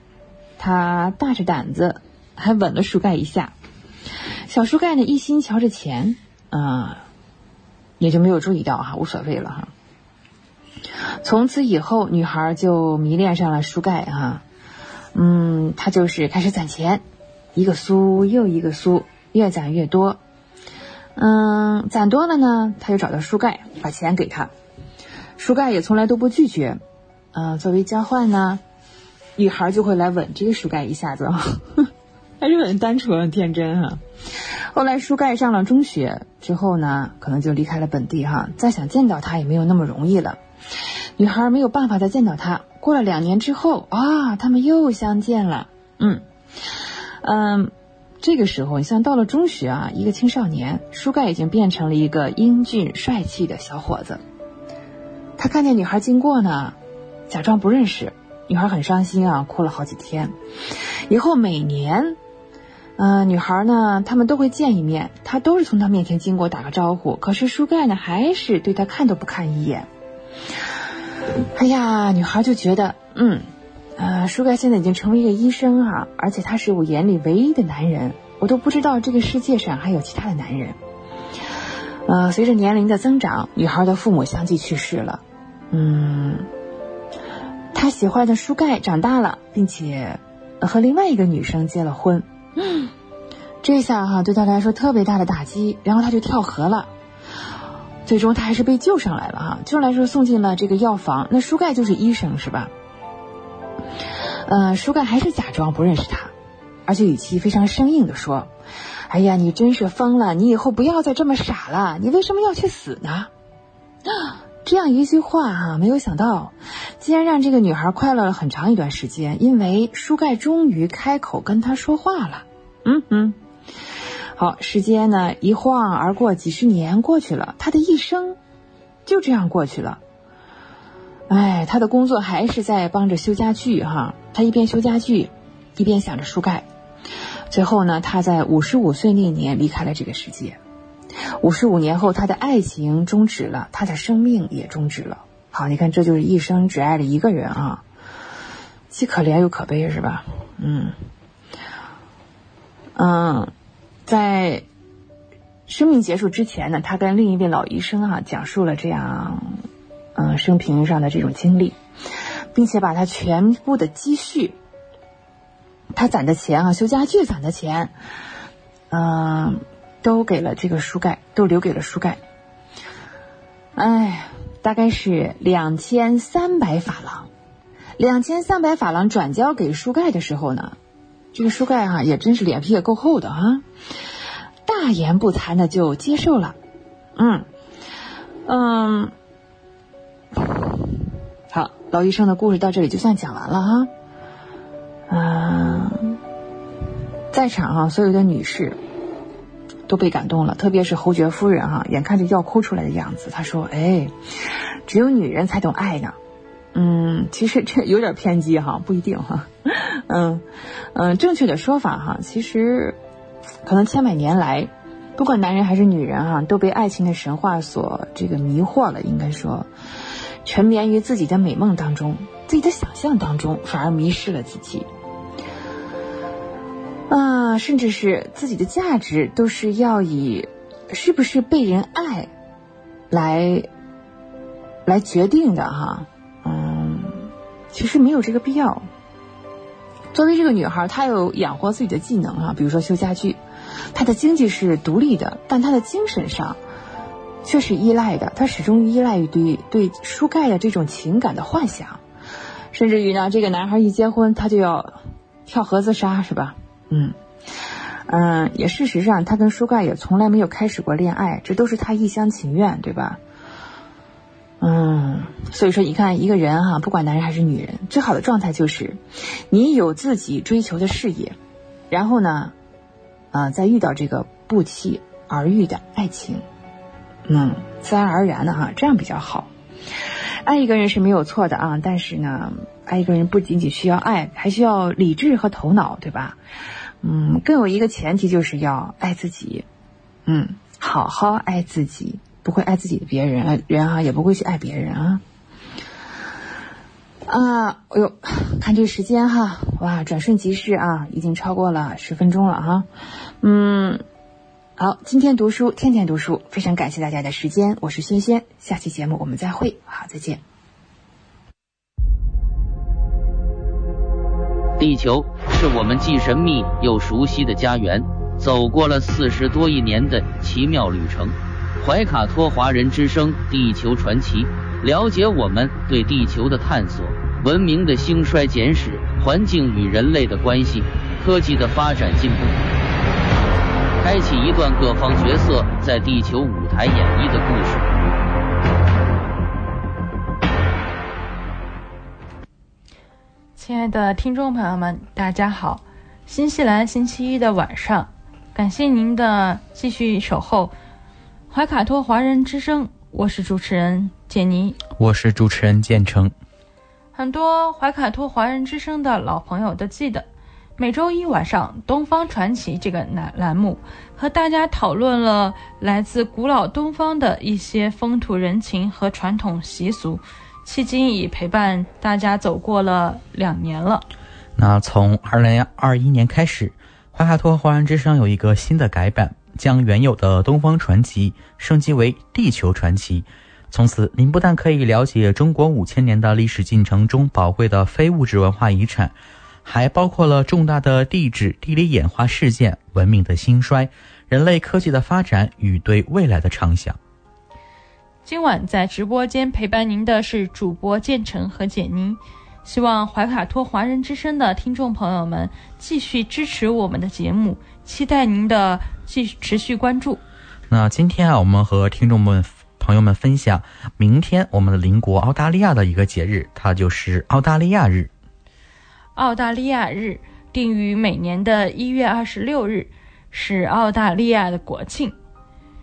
她大着胆子还吻了书盖一下。小书盖呢，一心瞧着钱啊，也就没有注意到哈，无所谓了哈。从此以后，女孩就迷恋上了书盖哈。嗯，她就是开始攒钱，一个苏又一个苏，越攒越多。嗯，攒多了呢，他就找到书盖，把钱给他。书盖也从来都不拒绝。嗯，作为交换呢，女孩就会来吻这个书盖一下子，<laughs> 还是很单纯、很天真哈。后来书盖上了中学之后呢，可能就离开了本地哈，再想见到他也没有那么容易了。女孩没有办法再见到他。过了两年之后啊，他们又相见了。嗯，嗯。这个时候，你像到了中学啊，一个青少年，书盖已经变成了一个英俊帅气的小伙子。他看见女孩经过呢，假装不认识。女孩很伤心啊，哭了好几天。以后每年，嗯，女孩呢，他们都会见一面，他都是从他面前经过打个招呼。可是书盖呢，还是对他看都不看一眼。哎呀，女孩就觉得，嗯。呃，舒盖现在已经成为一个医生哈，而且他是我眼里唯一的男人，我都不知道这个世界上还有其他的男人。呃，随着年龄的增长，女孩的父母相继去世了。嗯，他喜欢的舒盖长大了，并且和另外一个女生结了婚。嗯，这下哈对他来说特别大的打击，然后他就跳河了。最终他还是被救上来了哈，救上来时候送进了这个药房。那舒盖就是医生是吧？呃，舒盖还是假装不认识他，而且语气非常生硬的说：“哎呀，你真是疯了！你以后不要再这么傻了！你为什么要去死呢？” <gasps> 这样一句话哈，没有想到，竟然让这个女孩快乐了很长一段时间，因为舒盖终于开口跟她说话了。嗯嗯，好，时间呢一晃而过，几十年过去了，她的一生就这样过去了。哎，他的工作还是在帮着修家具哈，他一边修家具，一边想着书盖。最后呢，他在五十五岁那年离开了这个世界。五十五年后，他的爱情终止了，他的生命也终止了。好，你看，这就是一生只爱了一个人啊，既可怜又可悲，是吧？嗯嗯，在生命结束之前呢，他跟另一位老医生啊讲述了这样嗯生平上的这种经历，并且把他全部的积蓄，他攒的钱啊，修家具攒的钱，嗯。都给了这个书盖，都留给了书盖。哎，大概是两千三百法郎，两千三百法郎转交给书盖的时候呢，这个书盖哈也真是脸皮也够厚的哈，大言不惭的就接受了。嗯嗯，老医生的故事到这里就算讲完了哈。嗯，在场哈所有的女士。都被感动了，特别是侯爵夫人哈，眼看着要哭出来的样子。她说：“哎，只有女人才懂爱呢。”嗯，其实这有点偏激哈，不一定哈。<laughs> 嗯嗯，正确的说法哈，其实可能千百年来，不管男人还是女人哈，都被爱情的神话所这个迷惑了。应该说，沉眠于自己的美梦当中，自己的想象当中，反而迷失了自己。啊，甚至是自己的价值都是要以是不是被人爱来来决定的哈。嗯，其实没有这个必要。作为这个女孩，她有养活自己的技能啊，比如说修家具，她的经济是独立的，但她的精神上却是依赖的。他始终依赖于对对书盖的这种情感的幻想，甚至于呢，这个男孩一结婚，他就要跳河自杀，是吧？嗯，嗯，也事实上，他跟书盖也从来没有开始过恋爱，这都是他一厢情愿，对吧？嗯，所以说，你看一个人哈，不管男人还是女人，最好的状态就是，你有自己追求的事业，然后呢，啊，再遇到这个不期而遇的爱情，嗯，自然而然的哈，这样比较好。爱一个人是没有错的啊，但是呢，爱一个人不仅仅需要爱，还需要理智和头脑，对吧？嗯，更有一个前提就是要爱自己，嗯，好好爱自己，不会爱自己的别人，人啊也不会去爱别人啊。啊，哎呦，看这时间哈，哇，转瞬即逝啊，已经超过了十分钟了哈。嗯，好，今天读书，天天读书，非常感谢大家的时间，我是轩轩，下期节目我们再会，好，再见。地球是我们既神秘又熟悉的家园，走过了四十多亿年的奇妙旅程。怀卡托华人之声《地球传奇》，了解我们对地球的探索、文明的兴衰简史、环境与人类的关系、科技的发展进步，开启一段各方角色在地球舞台演绎的故事。亲爱的听众朋友们，大家好！新西兰星期一的晚上，感谢您的继续守候。怀卡托华人之声，我是主持人简妮，我是主持人建成。很多怀卡托华人之声的老朋友都记得，每周一晚上《东方传奇》这个栏栏目，和大家讨论了来自古老东方的一些风土人情和传统习俗。迄今已陪伴大家走过了两年了。那从二零二一年开始，怀卡托华人之声有一个新的改版，将原有的《东方传奇》升级为《地球传奇》。从此，您不但可以了解中国五千年的历史进程中宝贵的非物质文化遗产，还包括了重大的地质、地理演化事件、文明的兴衰、人类科技的发展与对未来的畅想。今晚在直播间陪伴您的是主播建成和简妮，希望怀卡托华人之声的听众朋友们继续支持我们的节目，期待您的继持续关注。那今天啊，我们和听众们朋友们分享明天我们的邻国澳大利亚的一个节日，它就是澳大利亚日。澳大利亚日定于每年的一月二十六日，是澳大利亚的国庆，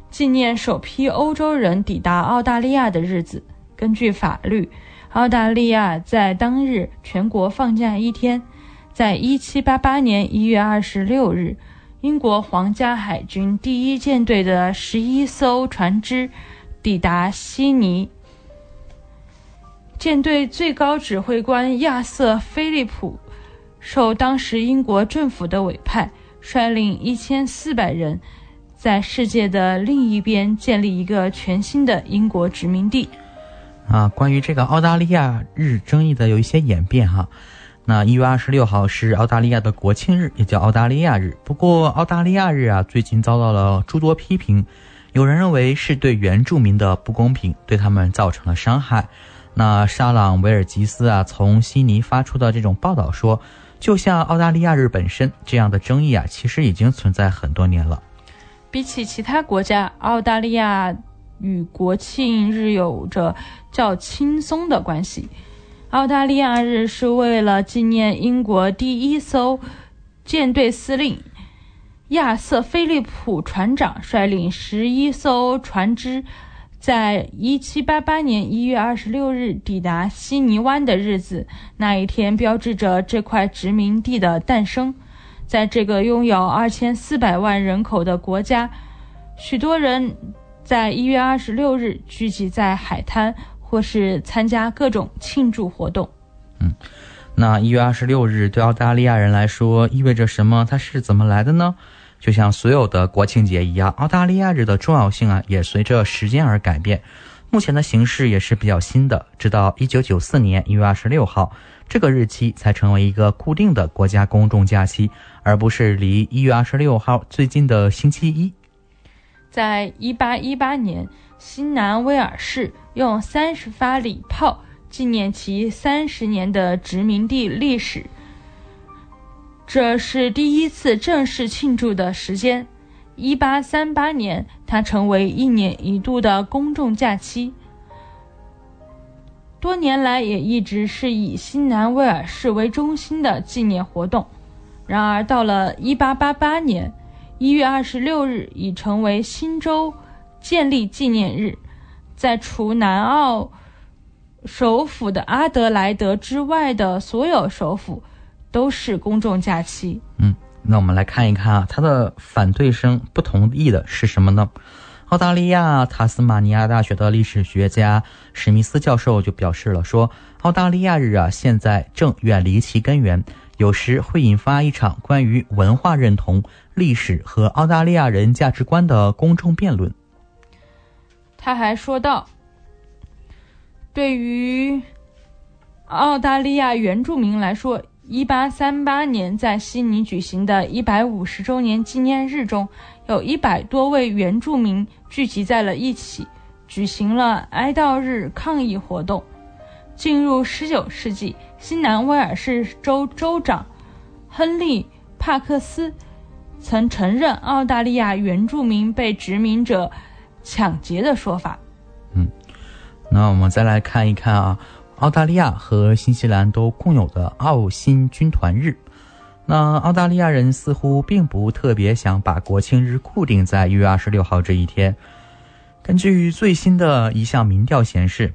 纪念首批欧洲人抵达澳大利亚的日子。根据法律，澳大利亚在当日全国放假一天。在一七八八年一月二十六日，英国皇家海军第一舰队的十一艘船只抵达悉尼。舰队最高指挥官亚瑟·菲利普受当时英国政府的委派，率领一千四百人，在世界的另一边建立一个全新的英国殖民地。啊，关于这个澳大利亚日争议的有一些演变哈。那一月二十六号是澳大利亚的国庆日，也叫澳大利亚日。不过澳大利亚日啊，最近遭到了诸多批评，有人认为是对原住民的不公平，对他们造成了伤害。那沙朗维尔吉斯啊，从悉尼发出的这种报道说，就像澳大利亚日本身这样的争议啊，其实已经存在很多年了。比起其他国家，澳大利亚与国庆日有着较轻松的关系。澳大利亚日是为了纪念英国第一艘舰队司令亚瑟·菲利普船长率领十一艘船只，在一七八八年一月二十六日抵达悉尼湾的日子。那一天标志着这块殖民地的诞生。在这个拥有二千四百万人口的国家，许多人在一月二十六日聚集在海滩。或是参加各种庆祝活动。嗯，那一月二十六日对澳大利亚人来说意味着什么？它是怎么来的呢？就像所有的国庆节一样，澳大利亚日的重要性啊，也随着时间而改变。目前的形式也是比较新的，直到一九九四年一月二十六号这个日期才成为一个固定的国家公众假期，而不是离一月二十六号最近的星期一。在一八一八年。新南威尔士用三十发礼炮纪念其三十年的殖民地历史。这是第一次正式庆祝的时间。一八三八年，它成为一年一度的公众假期。多年来也一直是以新南威尔士为中心的纪念活动。然而，到了一八八八年一月二十六日，已成为新州。建立纪念日，在除南澳首府的阿德莱德之外的所有首府都是公众假期。嗯，那我们来看一看啊，他的反对声不同意的是什么呢？澳大利亚塔斯马尼亚大学的历史学家史密斯教授就表示了，说澳大利亚日啊，现在正远离其根源，有时会引发一场关于文化认同、历史和澳大利亚人价值观的公众辩论。他还说道：“对于澳大利亚原住民来说，1838年在悉尼举行的一百五十周年纪念日中，有一百多位原住民聚集在了一起，举行了哀悼日抗议活动。进入19世纪，新南威尔士州州长亨利·帕克斯曾承认澳大利亚原住民被殖民者。”抢劫的说法。嗯，那我们再来看一看啊，澳大利亚和新西兰都共有的澳新军团日。那澳大利亚人似乎并不特别想把国庆日固定在一月二十六号这一天。根据最新的一项民调显示，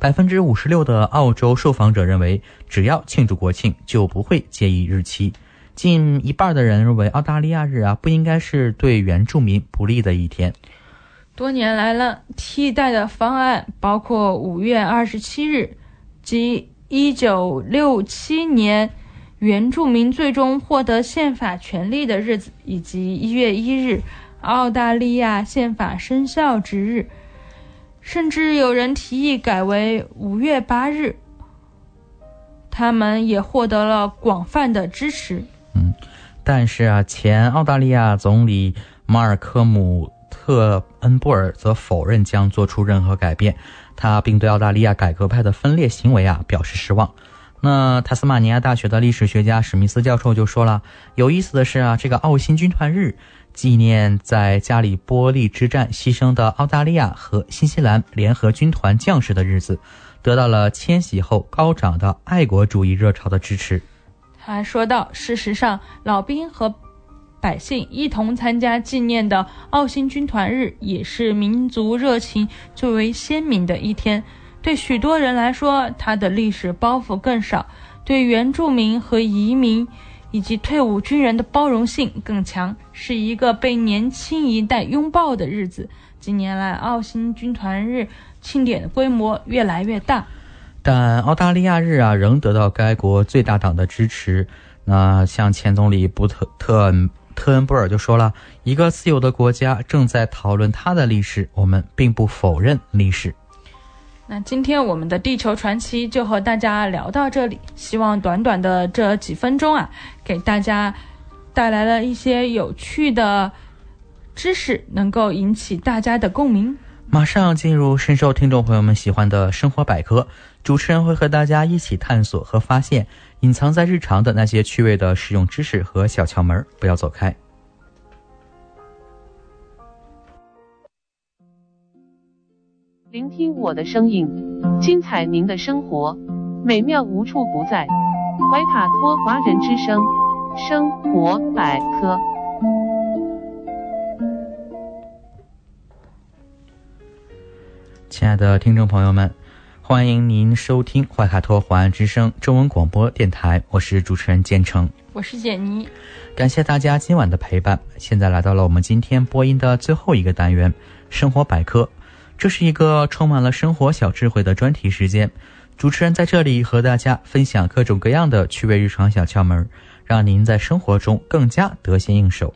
百分之五十六的澳洲受访者认为，只要庆祝国庆就不会介意日期。近一半的人认为，澳大利亚日啊不应该是对原住民不利的一天。多年来了，替代的方案包括五月二十七日，即一九六七年原住民最终获得宪法权利的日子，以及一月一日澳大利亚宪法生效之日。甚至有人提议改为五月八日。他们也获得了广泛的支持。嗯，但是啊，前澳大利亚总理马尔科姆。特恩布尔则否认将做出任何改变，他并对澳大利亚改革派的分裂行为啊表示失望。那塔斯马尼亚大学的历史学家史密斯教授就说了，有意思的是啊，这个澳新军团日纪念在加里波利之战牺牲的澳大利亚和新西兰联合军团将士的日子，得到了迁徙后高涨的爱国主义热潮的支持。他说到，事实上，老兵和百姓一同参加纪念的澳新军团日，也是民族热情最为鲜明的一天。对许多人来说，它的历史包袱更少；对原住民和移民以及退伍军人的包容性更强，是一个被年轻一代拥抱的日子。近年来，澳新军团日庆典的规模越来越大，但澳大利亚日啊仍得到该国最大党的支持。那像前总理布特特恩特恩布尔就说了：“一个自由的国家正在讨论它的历史，我们并不否认历史。”那今天我们的地球传奇就和大家聊到这里，希望短短的这几分钟啊，给大家带来了一些有趣的知识，能够引起大家的共鸣。马上进入深受听众朋友们喜欢的生活百科，主持人会和大家一起探索和发现隐藏在日常的那些趣味的实用知识和小窍门，不要走开。聆听我的声音，精彩您的生活，美妙无处不在。怀卡托华人之声，生活百科。亲爱的听众朋友们，欢迎您收听怀卡托华岸之声中文广播电台，我是主持人建成，我是简妮，感谢大家今晚的陪伴。现在来到了我们今天播音的最后一个单元——生活百科。这是一个充满了生活小智慧的专题时间，主持人在这里和大家分享各种各样的趣味日常小窍门，让您在生活中更加得心应手。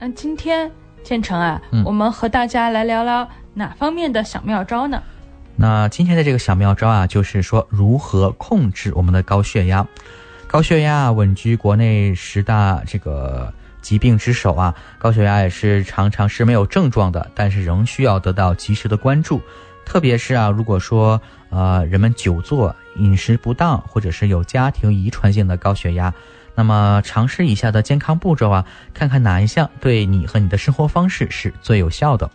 那今天建成啊，嗯我们和大家来聊聊哪方面的小妙招呢？那今天的这个小妙招啊，就是说如何控制我们的高血压。高血压稳居国内十大这个疾病之首啊，高血压也是常常是没有症状的，但是仍需要得到及时的关注。特别是啊，如果说呃人们久坐、饮食不当，或者是有家庭遗传性的高血压，那么尝试以下的健康步骤啊，看看哪一项对你和你的生活方式是最有效的。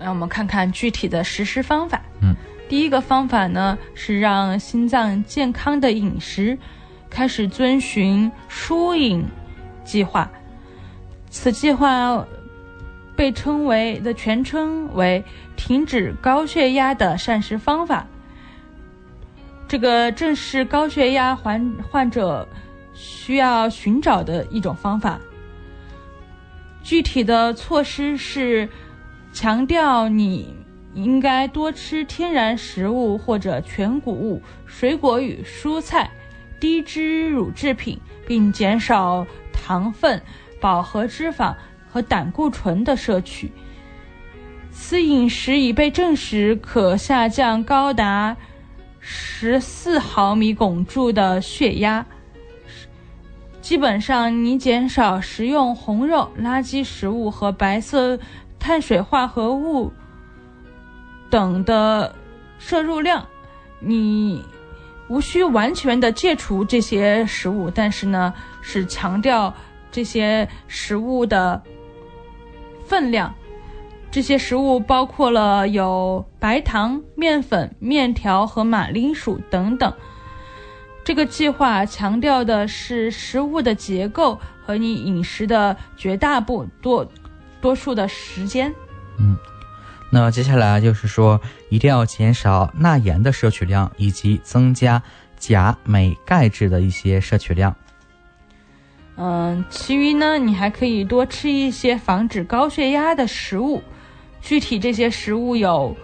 让我们看看具体的实施方法。嗯，第一个方法呢是让心脏健康的饮食，开始遵循疏饮计划。此计划被称为的全称为“停止高血压的膳食方法”。这个正是高血压患患者需要寻找的一种方法。具体的措施是强调你应该多吃天然食物或者全谷物、水果与蔬菜、低脂乳制品，并减少糖分、饱和脂肪和胆固醇的摄取。此饮食已被证实可下降高达十四毫米汞柱的血压。基本上，你减少食用红肉、垃圾食物和白色碳水化合物等的摄入量，你无需完全的戒除这些食物，但是呢，是强调这些食物的分量。这些食物包括了有白糖、面粉、面条和马铃薯等等。这个计划强调的是食物的结构和你饮食的绝大部多多数的时间。嗯，那接下来就是说，一定要减少钠盐的摄取量，以及增加钾、镁、钙质的一些摄取量。嗯，其余呢，你还可以多吃一些防止高血压的食物。具体这些食物有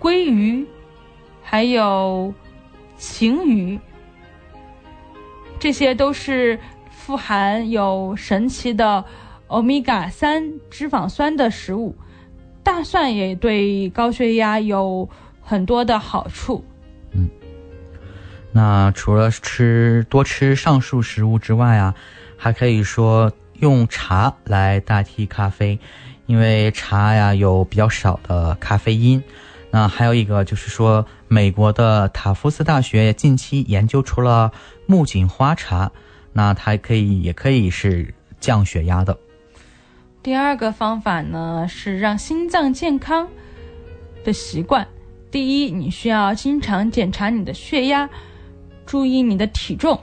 鲑鱼，还有鲭鱼，这些都是富含有神奇的欧米伽三脂肪酸的食物。大蒜也对高血压有很多的好处。嗯那除了吃多吃上述食物之外啊，还可以说用茶来代替咖啡，因为茶呀有比较少的咖啡因。那还有一个就是说，美国的塔夫斯大学近期研究出了木槿花茶，那它可以也可以是降血压的。第二个方法呢是让心脏健康的习惯。第一，你需要经常检查你的血压，注意你的体重。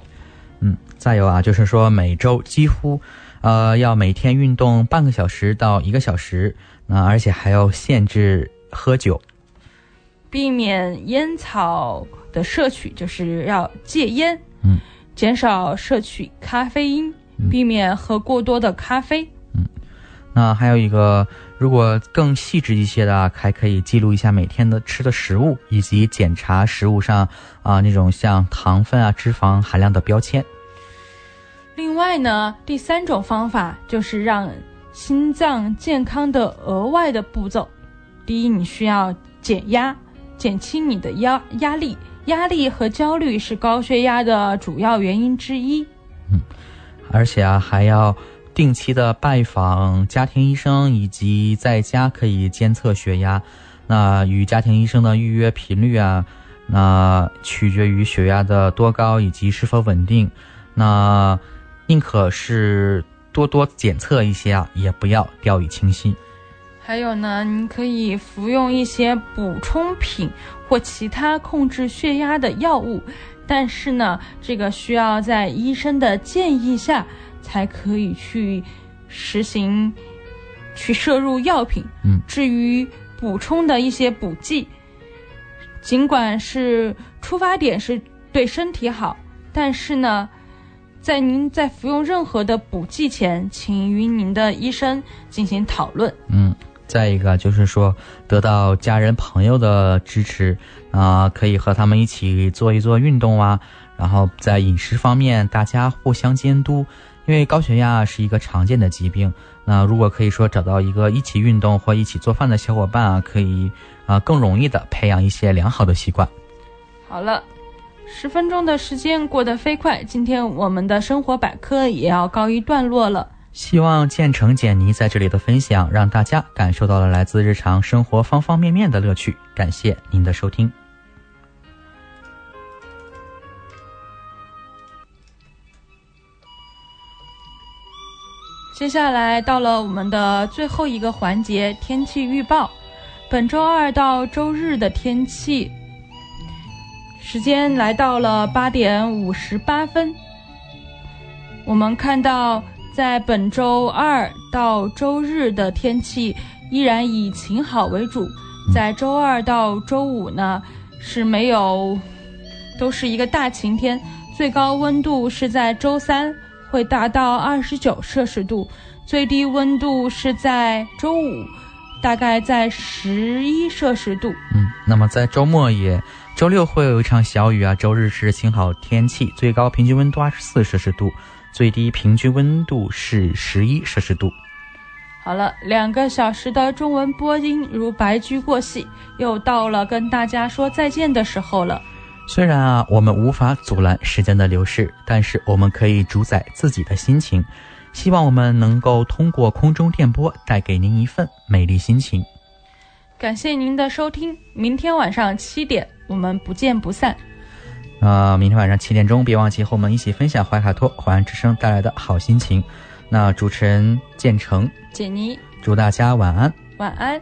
嗯，再有啊，就是说每周几乎，呃，要每天运动半个小时到一个小时，那而且还要限制喝酒，避免烟草的摄取，就是要戒烟。嗯，减少摄取咖啡因，避免喝过多的咖啡。嗯，那还有一个。如果更细致一些的，还可以记录一下每天的吃的食物，以及检查食物上啊那种像糖分啊、脂肪含量的标签。另外呢，第三种方法就是让心脏健康的额外的步骤。第一，你需要减压，减轻你的压压力。压力和焦虑是高血压的主要原因之一。嗯，而且啊，还要。定期的拜访家庭医生，以及在家可以监测血压。那与家庭医生的预约频率啊，那取决于血压的多高以及是否稳定。那宁可是多多检测一些啊，也不要掉以轻心。还有呢，你可以服用一些补充品或其他控制血压的药物，但是呢，这个需要在医生的建议下。才可以去实行去摄入药品。嗯，至于补充的一些补剂，尽管是出发点是对身体好，但是呢，在您在服用任何的补剂前，请与您的医生进行讨论。嗯，再一个就是说，得到家人朋友的支持啊，可以和他们一起做一做运动啊，然后在饮食方面大家互相监督。因为高血压是一个常见的疾病，那如果可以说找到一个一起运动或一起做饭的小伙伴啊，可以啊更容易的培养一些良好的习惯。好了，十分钟的时间过得飞快，今天我们的生活百科也要告一段落了。希望建成简妮在这里的分享，让大家感受到了来自日常生活方方面面的乐趣。感谢您的收听。接下来到了我们的最后一个环节——天气预报。本周二到周日的天气时间来到了八点五十八分。我们看到，在本周二到周日的天气依然以晴好为主。在周二到周五呢，是没有，都是一个大晴天。最高温度是在周三。会达到二十九摄氏度，最低温度是在周五，大概在十一摄氏度。嗯，那么在周末也，周六会有一场小雨啊。周日是晴好天气，最高平均温度二十四摄氏度，最低平均温度是十一摄氏度。好了，两个小时的中文播音如白驹过隙，又到了跟大家说再见的时候了。虽然啊，我们无法阻拦时间的流逝，但是我们可以主宰自己的心情。希望我们能够通过空中电波带给您一份美丽心情。感谢您的收听，明天晚上七点我们不见不散。那明天晚上七点钟，别忘记和我们一起分享怀卡托华安之声带来的好心情。那主持人建成、简妮，祝大家晚安，晚安。